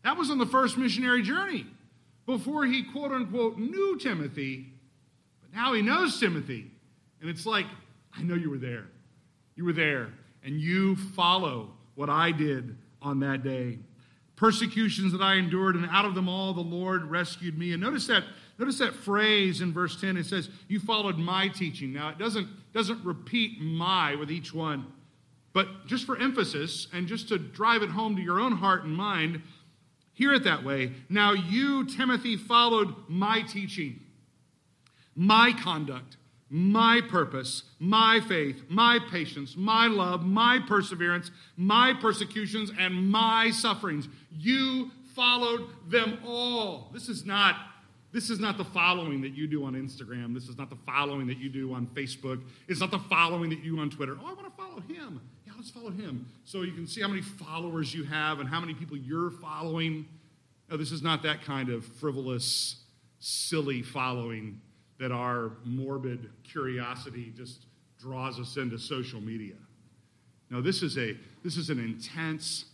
S1: That was on the first missionary journey before he quote unquote knew Timothy, but now he knows Timothy. And it's like, I know you were there. You were there, and you follow what I did on that day. Persecutions that I endured, and out of them all the Lord rescued me. And notice that, notice that phrase in verse 10. It says, You followed my teaching. Now it doesn't, doesn't repeat my with each one. But just for emphasis and just to drive it home to your own heart and mind, hear it that way. Now you, Timothy, followed my teaching, my conduct, my purpose, my faith, my patience, my love, my perseverance, my persecutions, and my sufferings. You followed them all. This is not this is not the following that you do on Instagram. This is not the following that you do on Facebook. It's not the following that you do on Twitter. Oh, I want to follow him let's follow him. So you can see how many followers you have and how many people you're following. No, this is not that kind of frivolous, silly following that our morbid curiosity just draws us into social media. No, this is a this is an intense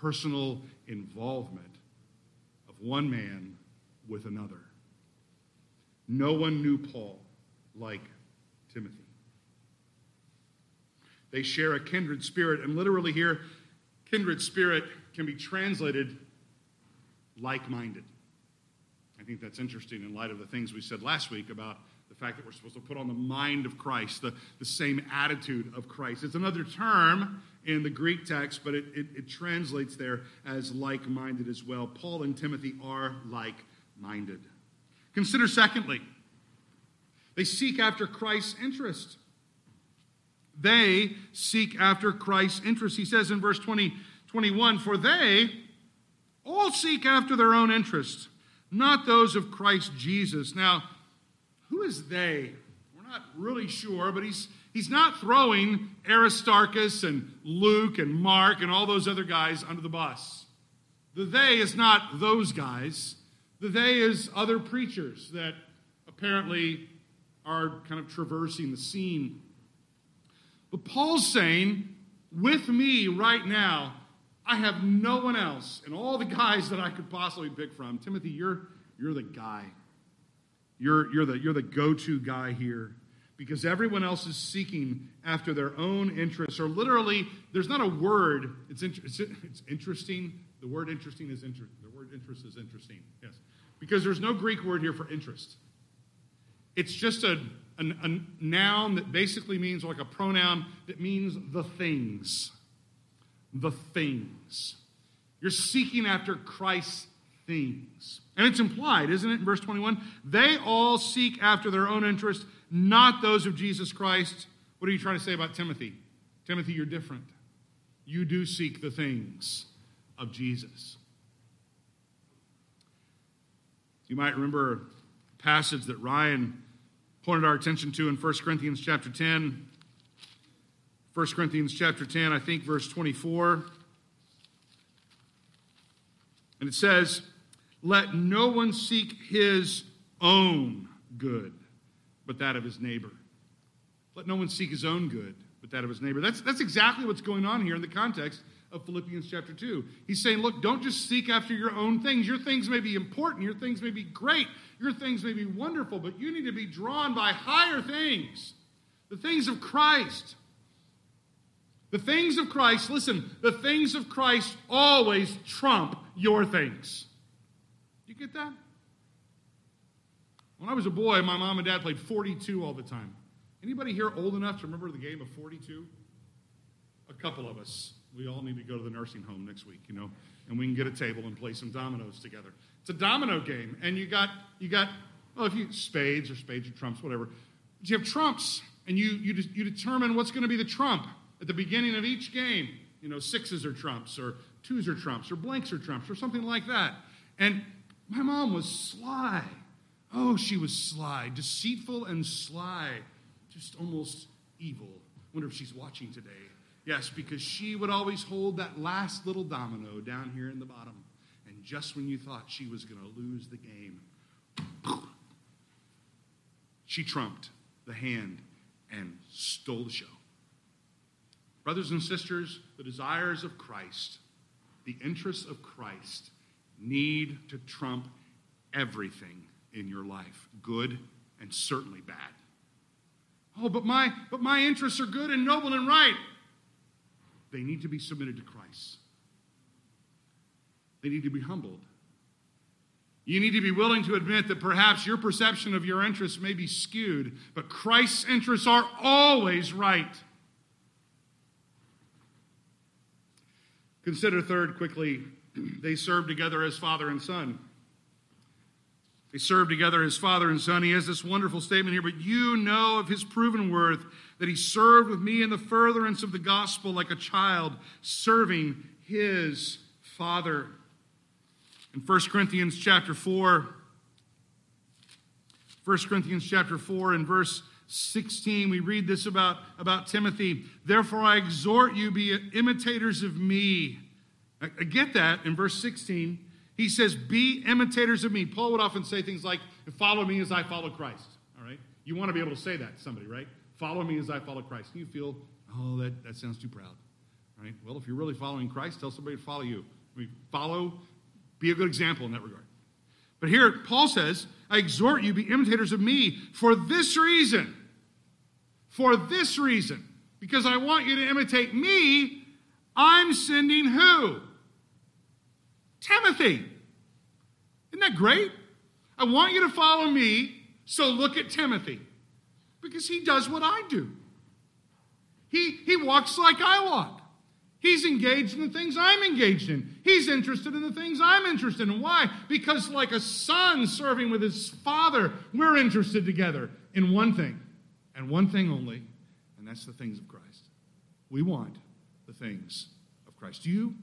S1: personal involvement of one man with another. No one knew Paul like Timothy. They share a kindred spirit. And literally, here, kindred spirit can be translated like minded. I think that's interesting in light of the things we said last week about the fact that we're supposed to put on the mind of Christ, the, the same attitude of Christ. It's another term in the Greek text, but it, it, it translates there as like minded as well. Paul and Timothy are like minded. Consider, secondly, they seek after Christ's interest. They seek after Christ's interests. He says in verse 20, 21 For they all seek after their own interests, not those of Christ Jesus. Now, who is they? We're not really sure, but he's, he's not throwing Aristarchus and Luke and Mark and all those other guys under the bus. The they is not those guys. The they is other preachers that apparently are kind of traversing the scene but Paul's saying, with me right now, I have no one else. And all the guys that I could possibly pick from, Timothy, you're, you're the guy. You're, you're the, you're the go to guy here. Because everyone else is seeking after their own interests. Or literally, there's not a word. It's, in, it's, it's interesting. The word interesting is inter, the word interest is interesting. Yes. Because there's no Greek word here for interest. It's just a, a, a noun that basically means, like a pronoun that means the things. The things. You're seeking after Christ's things. And it's implied, isn't it, in verse 21? They all seek after their own interest, not those of Jesus Christ. What are you trying to say about Timothy? Timothy, you're different. You do seek the things of Jesus. You might remember a passage that Ryan pointed our attention to in 1 Corinthians chapter 10. 1 Corinthians chapter 10, I think verse 24. And it says, Let no one seek his own good, but that of his neighbor. Let no one seek his own good, but that of his neighbor. That's, that's exactly what's going on here in the context of Philippians chapter 2. He's saying, Look, don't just seek after your own things. Your things may be important, your things may be great, your things may be wonderful, but you need to be drawn by higher things the things of Christ. The things of Christ, listen, the things of Christ always trump your things. You get that? When I was a boy, my mom and dad played 42 all the time. Anybody here old enough to remember the game of 42? A couple of us. We all need to go to the nursing home next week, you know, and we can get a table and play some dominoes together. It's a domino game, and you got you got well, if you spades or spades or trumps, whatever. But you have trumps, and you you you determine what's going to be the trump at the beginning of each game. You know, sixes are trumps, or twos are trumps or blanks are trumps or something like that. And my mom was sly. Oh, she was sly, deceitful and sly, just almost evil. Wonder if she's watching today. Yes, because she would always hold that last little domino down here in the bottom. And just when you thought she was going to lose the game, she trumped the hand and stole the show. Brothers and sisters, the desires of Christ, the interests of Christ, need to trump everything in your life, good and certainly bad. Oh, but my but my interests are good and noble and right. They need to be submitted to Christ. They need to be humbled. You need to be willing to admit that perhaps your perception of your interests may be skewed, but Christ's interests are always right. Consider third quickly, they served together as father and son. They served together as father and son. He has this wonderful statement here, but you know of his proven worth that he served with me in the furtherance of the gospel like a child serving his father. In 1 Corinthians chapter 4, 1 Corinthians chapter 4 and verse 16, we read this about, about Timothy. Therefore, I exhort you, be imitators of me. I, get that in verse 16. He says, Be imitators of me. Paul would often say things like, Follow me as I follow Christ. All right? You want to be able to say that to somebody, right? Follow me as I follow Christ. And you feel, Oh, that, that sounds too proud. Right? Well, if you're really following Christ, tell somebody to follow you. I mean, follow, be a good example in that regard. But here, Paul says, I exhort you, be imitators of me for this reason. For this reason. Because I want you to imitate me, I'm sending who? Timothy. Isn't that great? I want you to follow me, so look at Timothy. Because he does what I do. He, he walks like I walk. He's engaged in the things I'm engaged in. He's interested in the things I'm interested in. Why? Because, like a son serving with his father, we're interested together in one thing and one thing only, and that's the things of Christ. We want the things of Christ. Do you?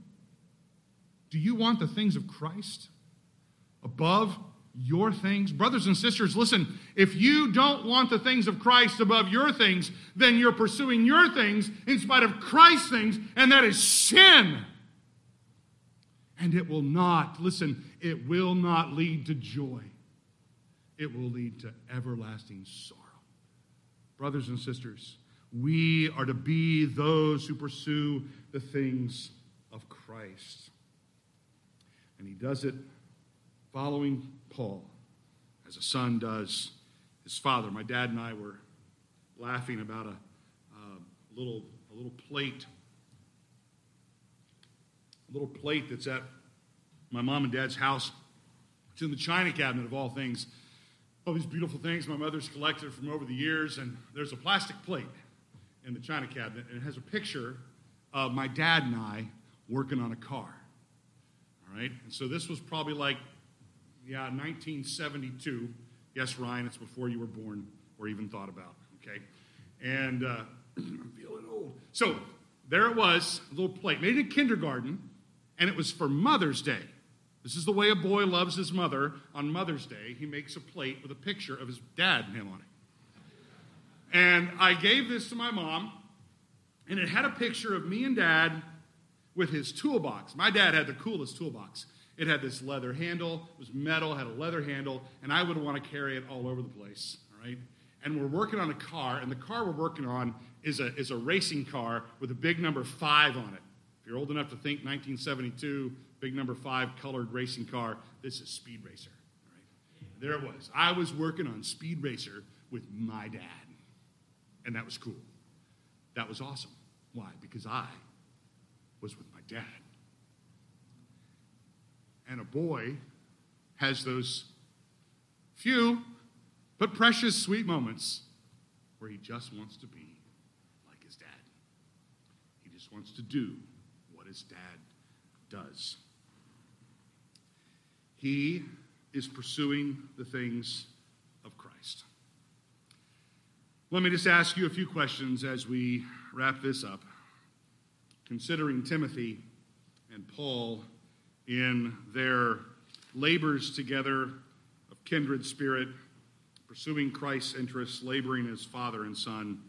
S1: Do you want the things of Christ above your things? Brothers and sisters, listen, if you don't want the things of Christ above your things, then you're pursuing your things in spite of Christ's things, and that is sin. And it will not, listen, it will not lead to joy. It will lead to everlasting sorrow. Brothers and sisters, we are to be those who pursue the things of Christ. And he does it following Paul, as a son does his father. My dad and I were laughing about a, little, a little plate, a little plate that's at my mom and dad's house. It's in the china cabinet of all things. All these beautiful things my mother's collected from over the years, and there's a plastic plate in the china cabinet, and it has a picture of my dad and I working on a car. All right? And so this was probably like yeah, 1972. Yes, Ryan, it's before you were born or even thought about, okay? And uh, I'm feeling old. So there it was, a little plate, made in kindergarten, and it was for Mother's Day. This is the way a boy loves his mother. On Mother's Day, he makes a plate with a picture of his dad and him on it. And I gave this to my mom, and it had a picture of me and dad with his toolbox. My dad had the coolest toolbox. It had this leather handle, it was metal, had a leather handle, and I would want to carry it all over the place, all right? And we're working on a car, and the car we're working on is a, is a racing car with a big number five on it. If you're old enough to think 1972, big number five colored racing car, this is Speed Racer, all right? There it was. I was working on Speed Racer with my dad, and that was cool. That was awesome. Why? Because I was with my dad. And a boy has those few but precious, sweet moments where he just wants to be like his dad. He just wants to do what his dad does. He is pursuing the things of Christ. Let me just ask you a few questions as we wrap this up. Considering Timothy and Paul in their labors together of kindred spirit, pursuing Christ's interests, laboring as father and son,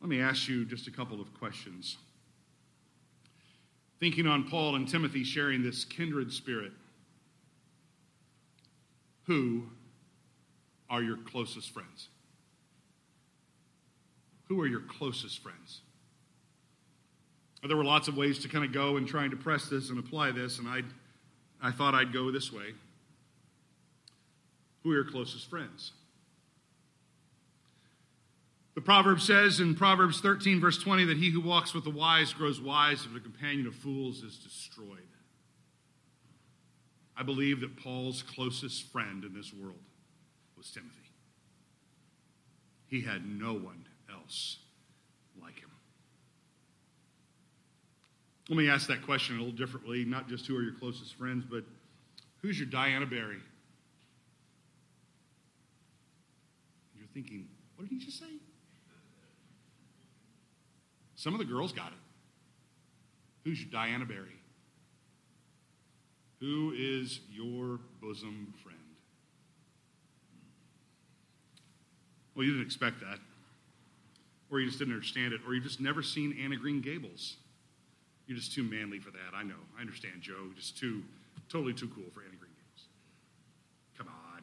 S1: let me ask you just a couple of questions. Thinking on Paul and Timothy sharing this kindred spirit, who are your closest friends? Who are your closest friends? There were lots of ways to kind of go and trying to press this and apply this, and I, I thought I'd go this way. Who are your closest friends? The proverb says in Proverbs 13, verse 20, that he who walks with the wise grows wise, but a companion of fools is destroyed. I believe that Paul's closest friend in this world was Timothy. He had no one else like him. Let me ask that question a little differently, not just who are your closest friends, but who's your Diana Barry? You're thinking, what did he just say? Some of the girls got it. Who's your Diana Barry? Who is your bosom friend? Well, you didn't expect that. Or you just didn't understand it. Or you've just never seen Anne of Green Gables. You're just too manly for that. I know. I understand, Joe. Just too, totally too cool for Anne of Green Gables. Come on.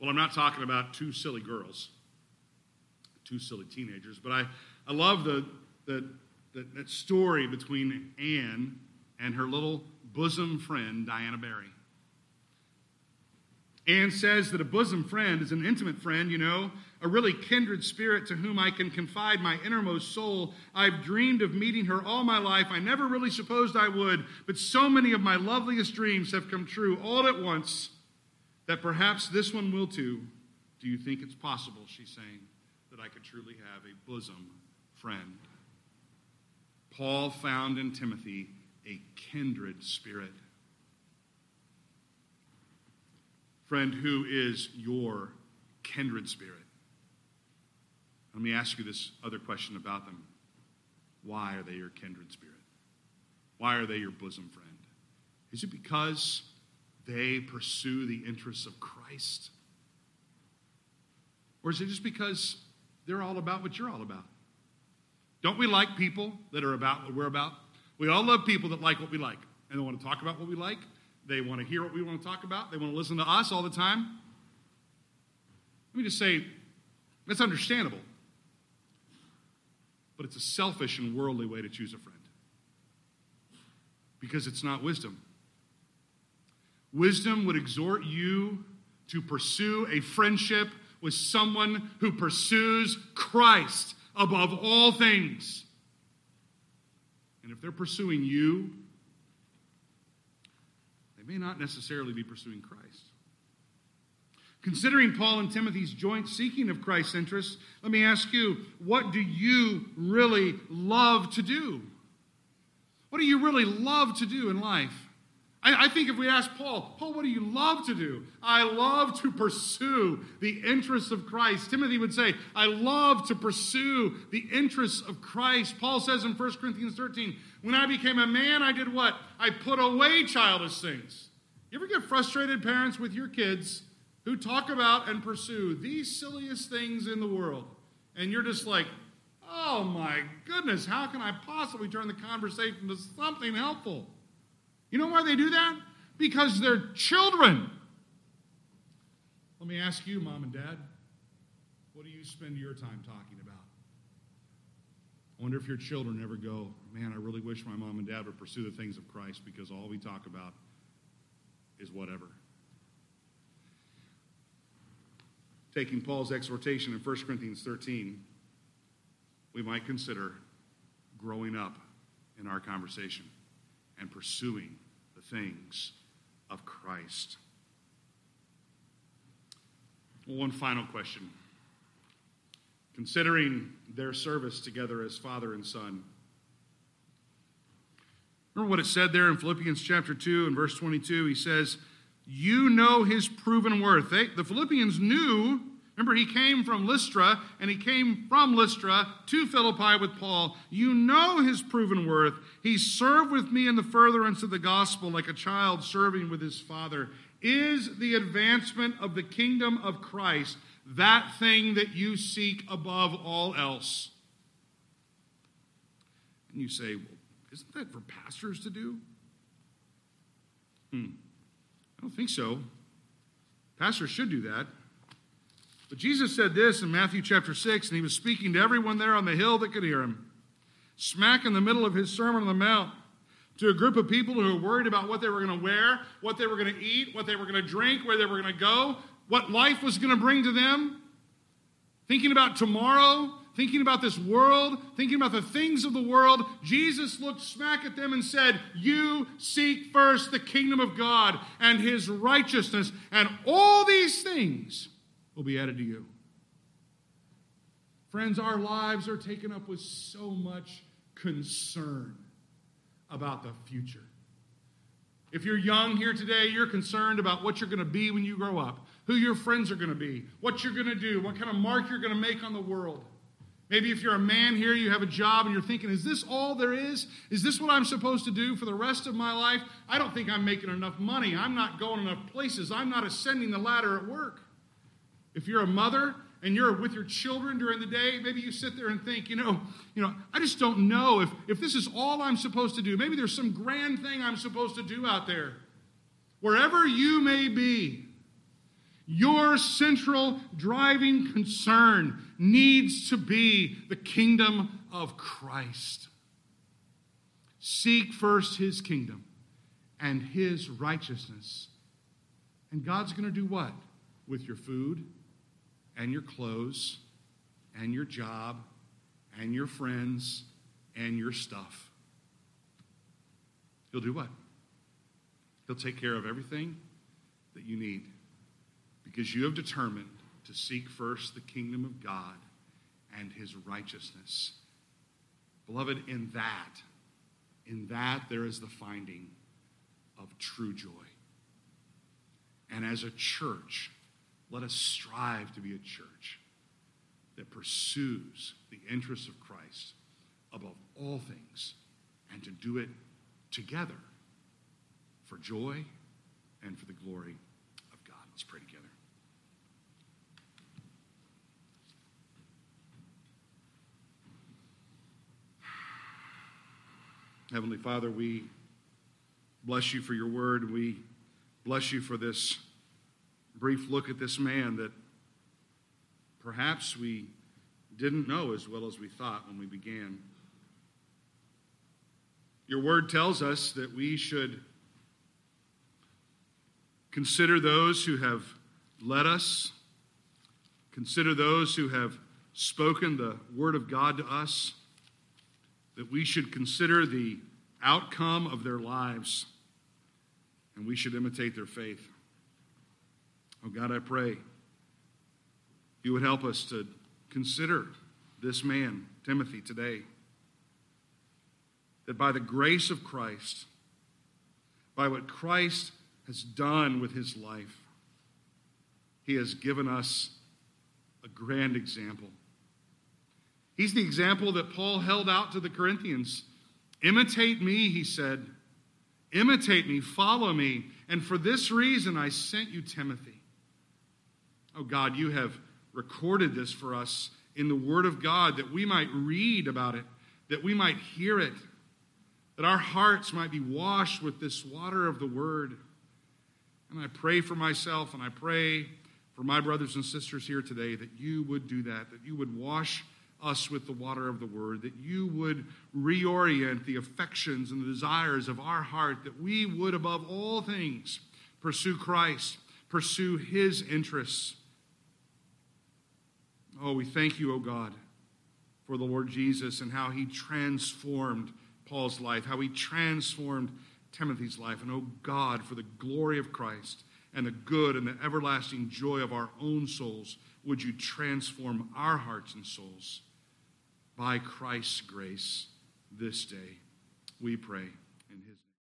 S1: Well, I'm not talking about two silly girls, two silly teenagers, but I, I love the, the, the that story between Anne and her little bosom friend, Diana Barry. Anne says that a bosom friend is an intimate friend, you know, a really kindred spirit to whom I can confide my innermost soul. I've dreamed of meeting her all my life. I never really supposed I would, but so many of my loveliest dreams have come true all at once that perhaps this one will too. Do you think it's possible, she's saying, that I could truly have a bosom friend? Paul found in Timothy a kindred spirit. Friend, who is your kindred spirit? Let me ask you this other question about them. Why are they your kindred spirit? Why are they your bosom friend? Is it because they pursue the interests of Christ? Or is it just because they're all about what you're all about? Don't we like people that are about what we're about? We all love people that like what we like and they want to talk about what we like. They want to hear what we want to talk about. They want to listen to us all the time. Let me just say, that's understandable. But it's a selfish and worldly way to choose a friend because it's not wisdom. Wisdom would exhort you to pursue a friendship with someone who pursues Christ above all things. And if they're pursuing you, they may not necessarily be pursuing Christ. Considering Paul and Timothy's joint seeking of Christ's interests, let me ask you, what do you really love to do? What do you really love to do in life? I, I, think if we ask Paul, Paul, what do you love to do? I love to pursue the interests of Christ. Timothy would say, I love to pursue the interests of Christ. Paul says in 1 Corinthians 13, when I became a man, I did what? I put away childish things. You ever get frustrated, parents, with your kids who talk about and pursue these silliest things in the world? And you're just like, oh my goodness, how can I possibly turn the conversation to something helpful? You know why they do that? Because they're children. Let me ask you, mom and dad, what do you spend your time talking about? I wonder if your children ever go, man, I really wish my mom and dad would pursue the things of Christ because all we talk about is whatever. Taking Paul's exhortation in 1 Corinthians 13, we might consider growing up in our conversation and pursuing the things of Christ. One final question. Considering their service together as father and son, remember what it said there in Philippians chapter 2 and verse 22? He says, You know his proven worth. They, the Philippians knew Remember, he came from Lystra, and he came from Lystra to Philippi with Paul. You know his proven worth. He served with me in the furtherance of the gospel like a child serving with his father. Is the advancement of the kingdom of Christ that thing that you seek above all else? And you say, well, isn't that for pastors to do? Hmm. I don't think so. Pastors should do that. But Jesus said this in Matthew chapter 6, and he was speaking to everyone there on the hill that could hear him, smack in the middle of his Sermon on the Mount, to a group of people who were worried about what they were going to wear, what they were going to eat, what they were going to drink, where they were going to go, what life was going to bring to them, thinking about tomorrow, thinking about this world, thinking about the things of the world, Jesus looked smack at them and said, You seek first the kingdom of God and his righteousness, and all these things will be added to you. Friends, our lives are taken up with so much concern about the future. If you're young here today, you're concerned about what you're going to be when you grow up, who your friends are going to be, what you're going to do, what kind of mark you're going to make on the world. Maybe if you're a man here, you have a job and you're thinking, is this all there is? Is this what I'm supposed to do for the rest of my life? I don't think I'm making enough money. I'm not going enough places. I'm not ascending the ladder at work. If you're a mother and you're with your children during the day, maybe you sit there and think, you know, you know, I just don't know if, if this is all I'm supposed to do. Maybe there's some grand thing I'm supposed to do out there. Wherever you may be, your central driving concern needs to be the kingdom of Christ. Seek first his kingdom and his righteousness. And God's going to do what? With your food, and your clothes and your job and your friends and your stuff. He'll do what? He'll take care of everything that you need because you have determined to seek first the kingdom of God and his righteousness. Beloved, in that, in that there is the finding of true joy. And as a church, let us strive to be a church that pursues the interests of Christ above all things and to do it together for joy and for the glory of God. Let's pray together. Heavenly Father, we bless you for your word. We bless you for this brief look at this man that perhaps we didn't know as well as we thought when we began. Your word tells us that we should consider those who have led us, consider those who have spoken the word of God to us, that we should consider the outcome of their lives, and we should imitate their faith. Oh God, I pray you would help us to consider this man, Timothy, today. That by the grace of Christ, by what Christ has done with his life, he has given us a grand example. He's the example that Paul held out to the Corinthians. Imitate me, he said. Imitate me, follow me. And for this reason I sent you Timothy Oh God, you have recorded this for us in the Word of God that we might read about it, that we might hear it, that our hearts might be washed with this water of the Word. And I pray for myself and I pray for my brothers and sisters here today that you would do that, that you would wash us with the water of the Word, that you would reorient the affections and the desires of our heart, that we would, above all things, pursue Christ, pursue His interests Oh, we thank you, O oh God, for the Lord Jesus and how he transformed Paul's life, how he transformed Timothy's life. And, oh God, for the glory of Christ and the good and the everlasting joy of our own souls, would you transform our hearts and souls by Christ's grace this day? We pray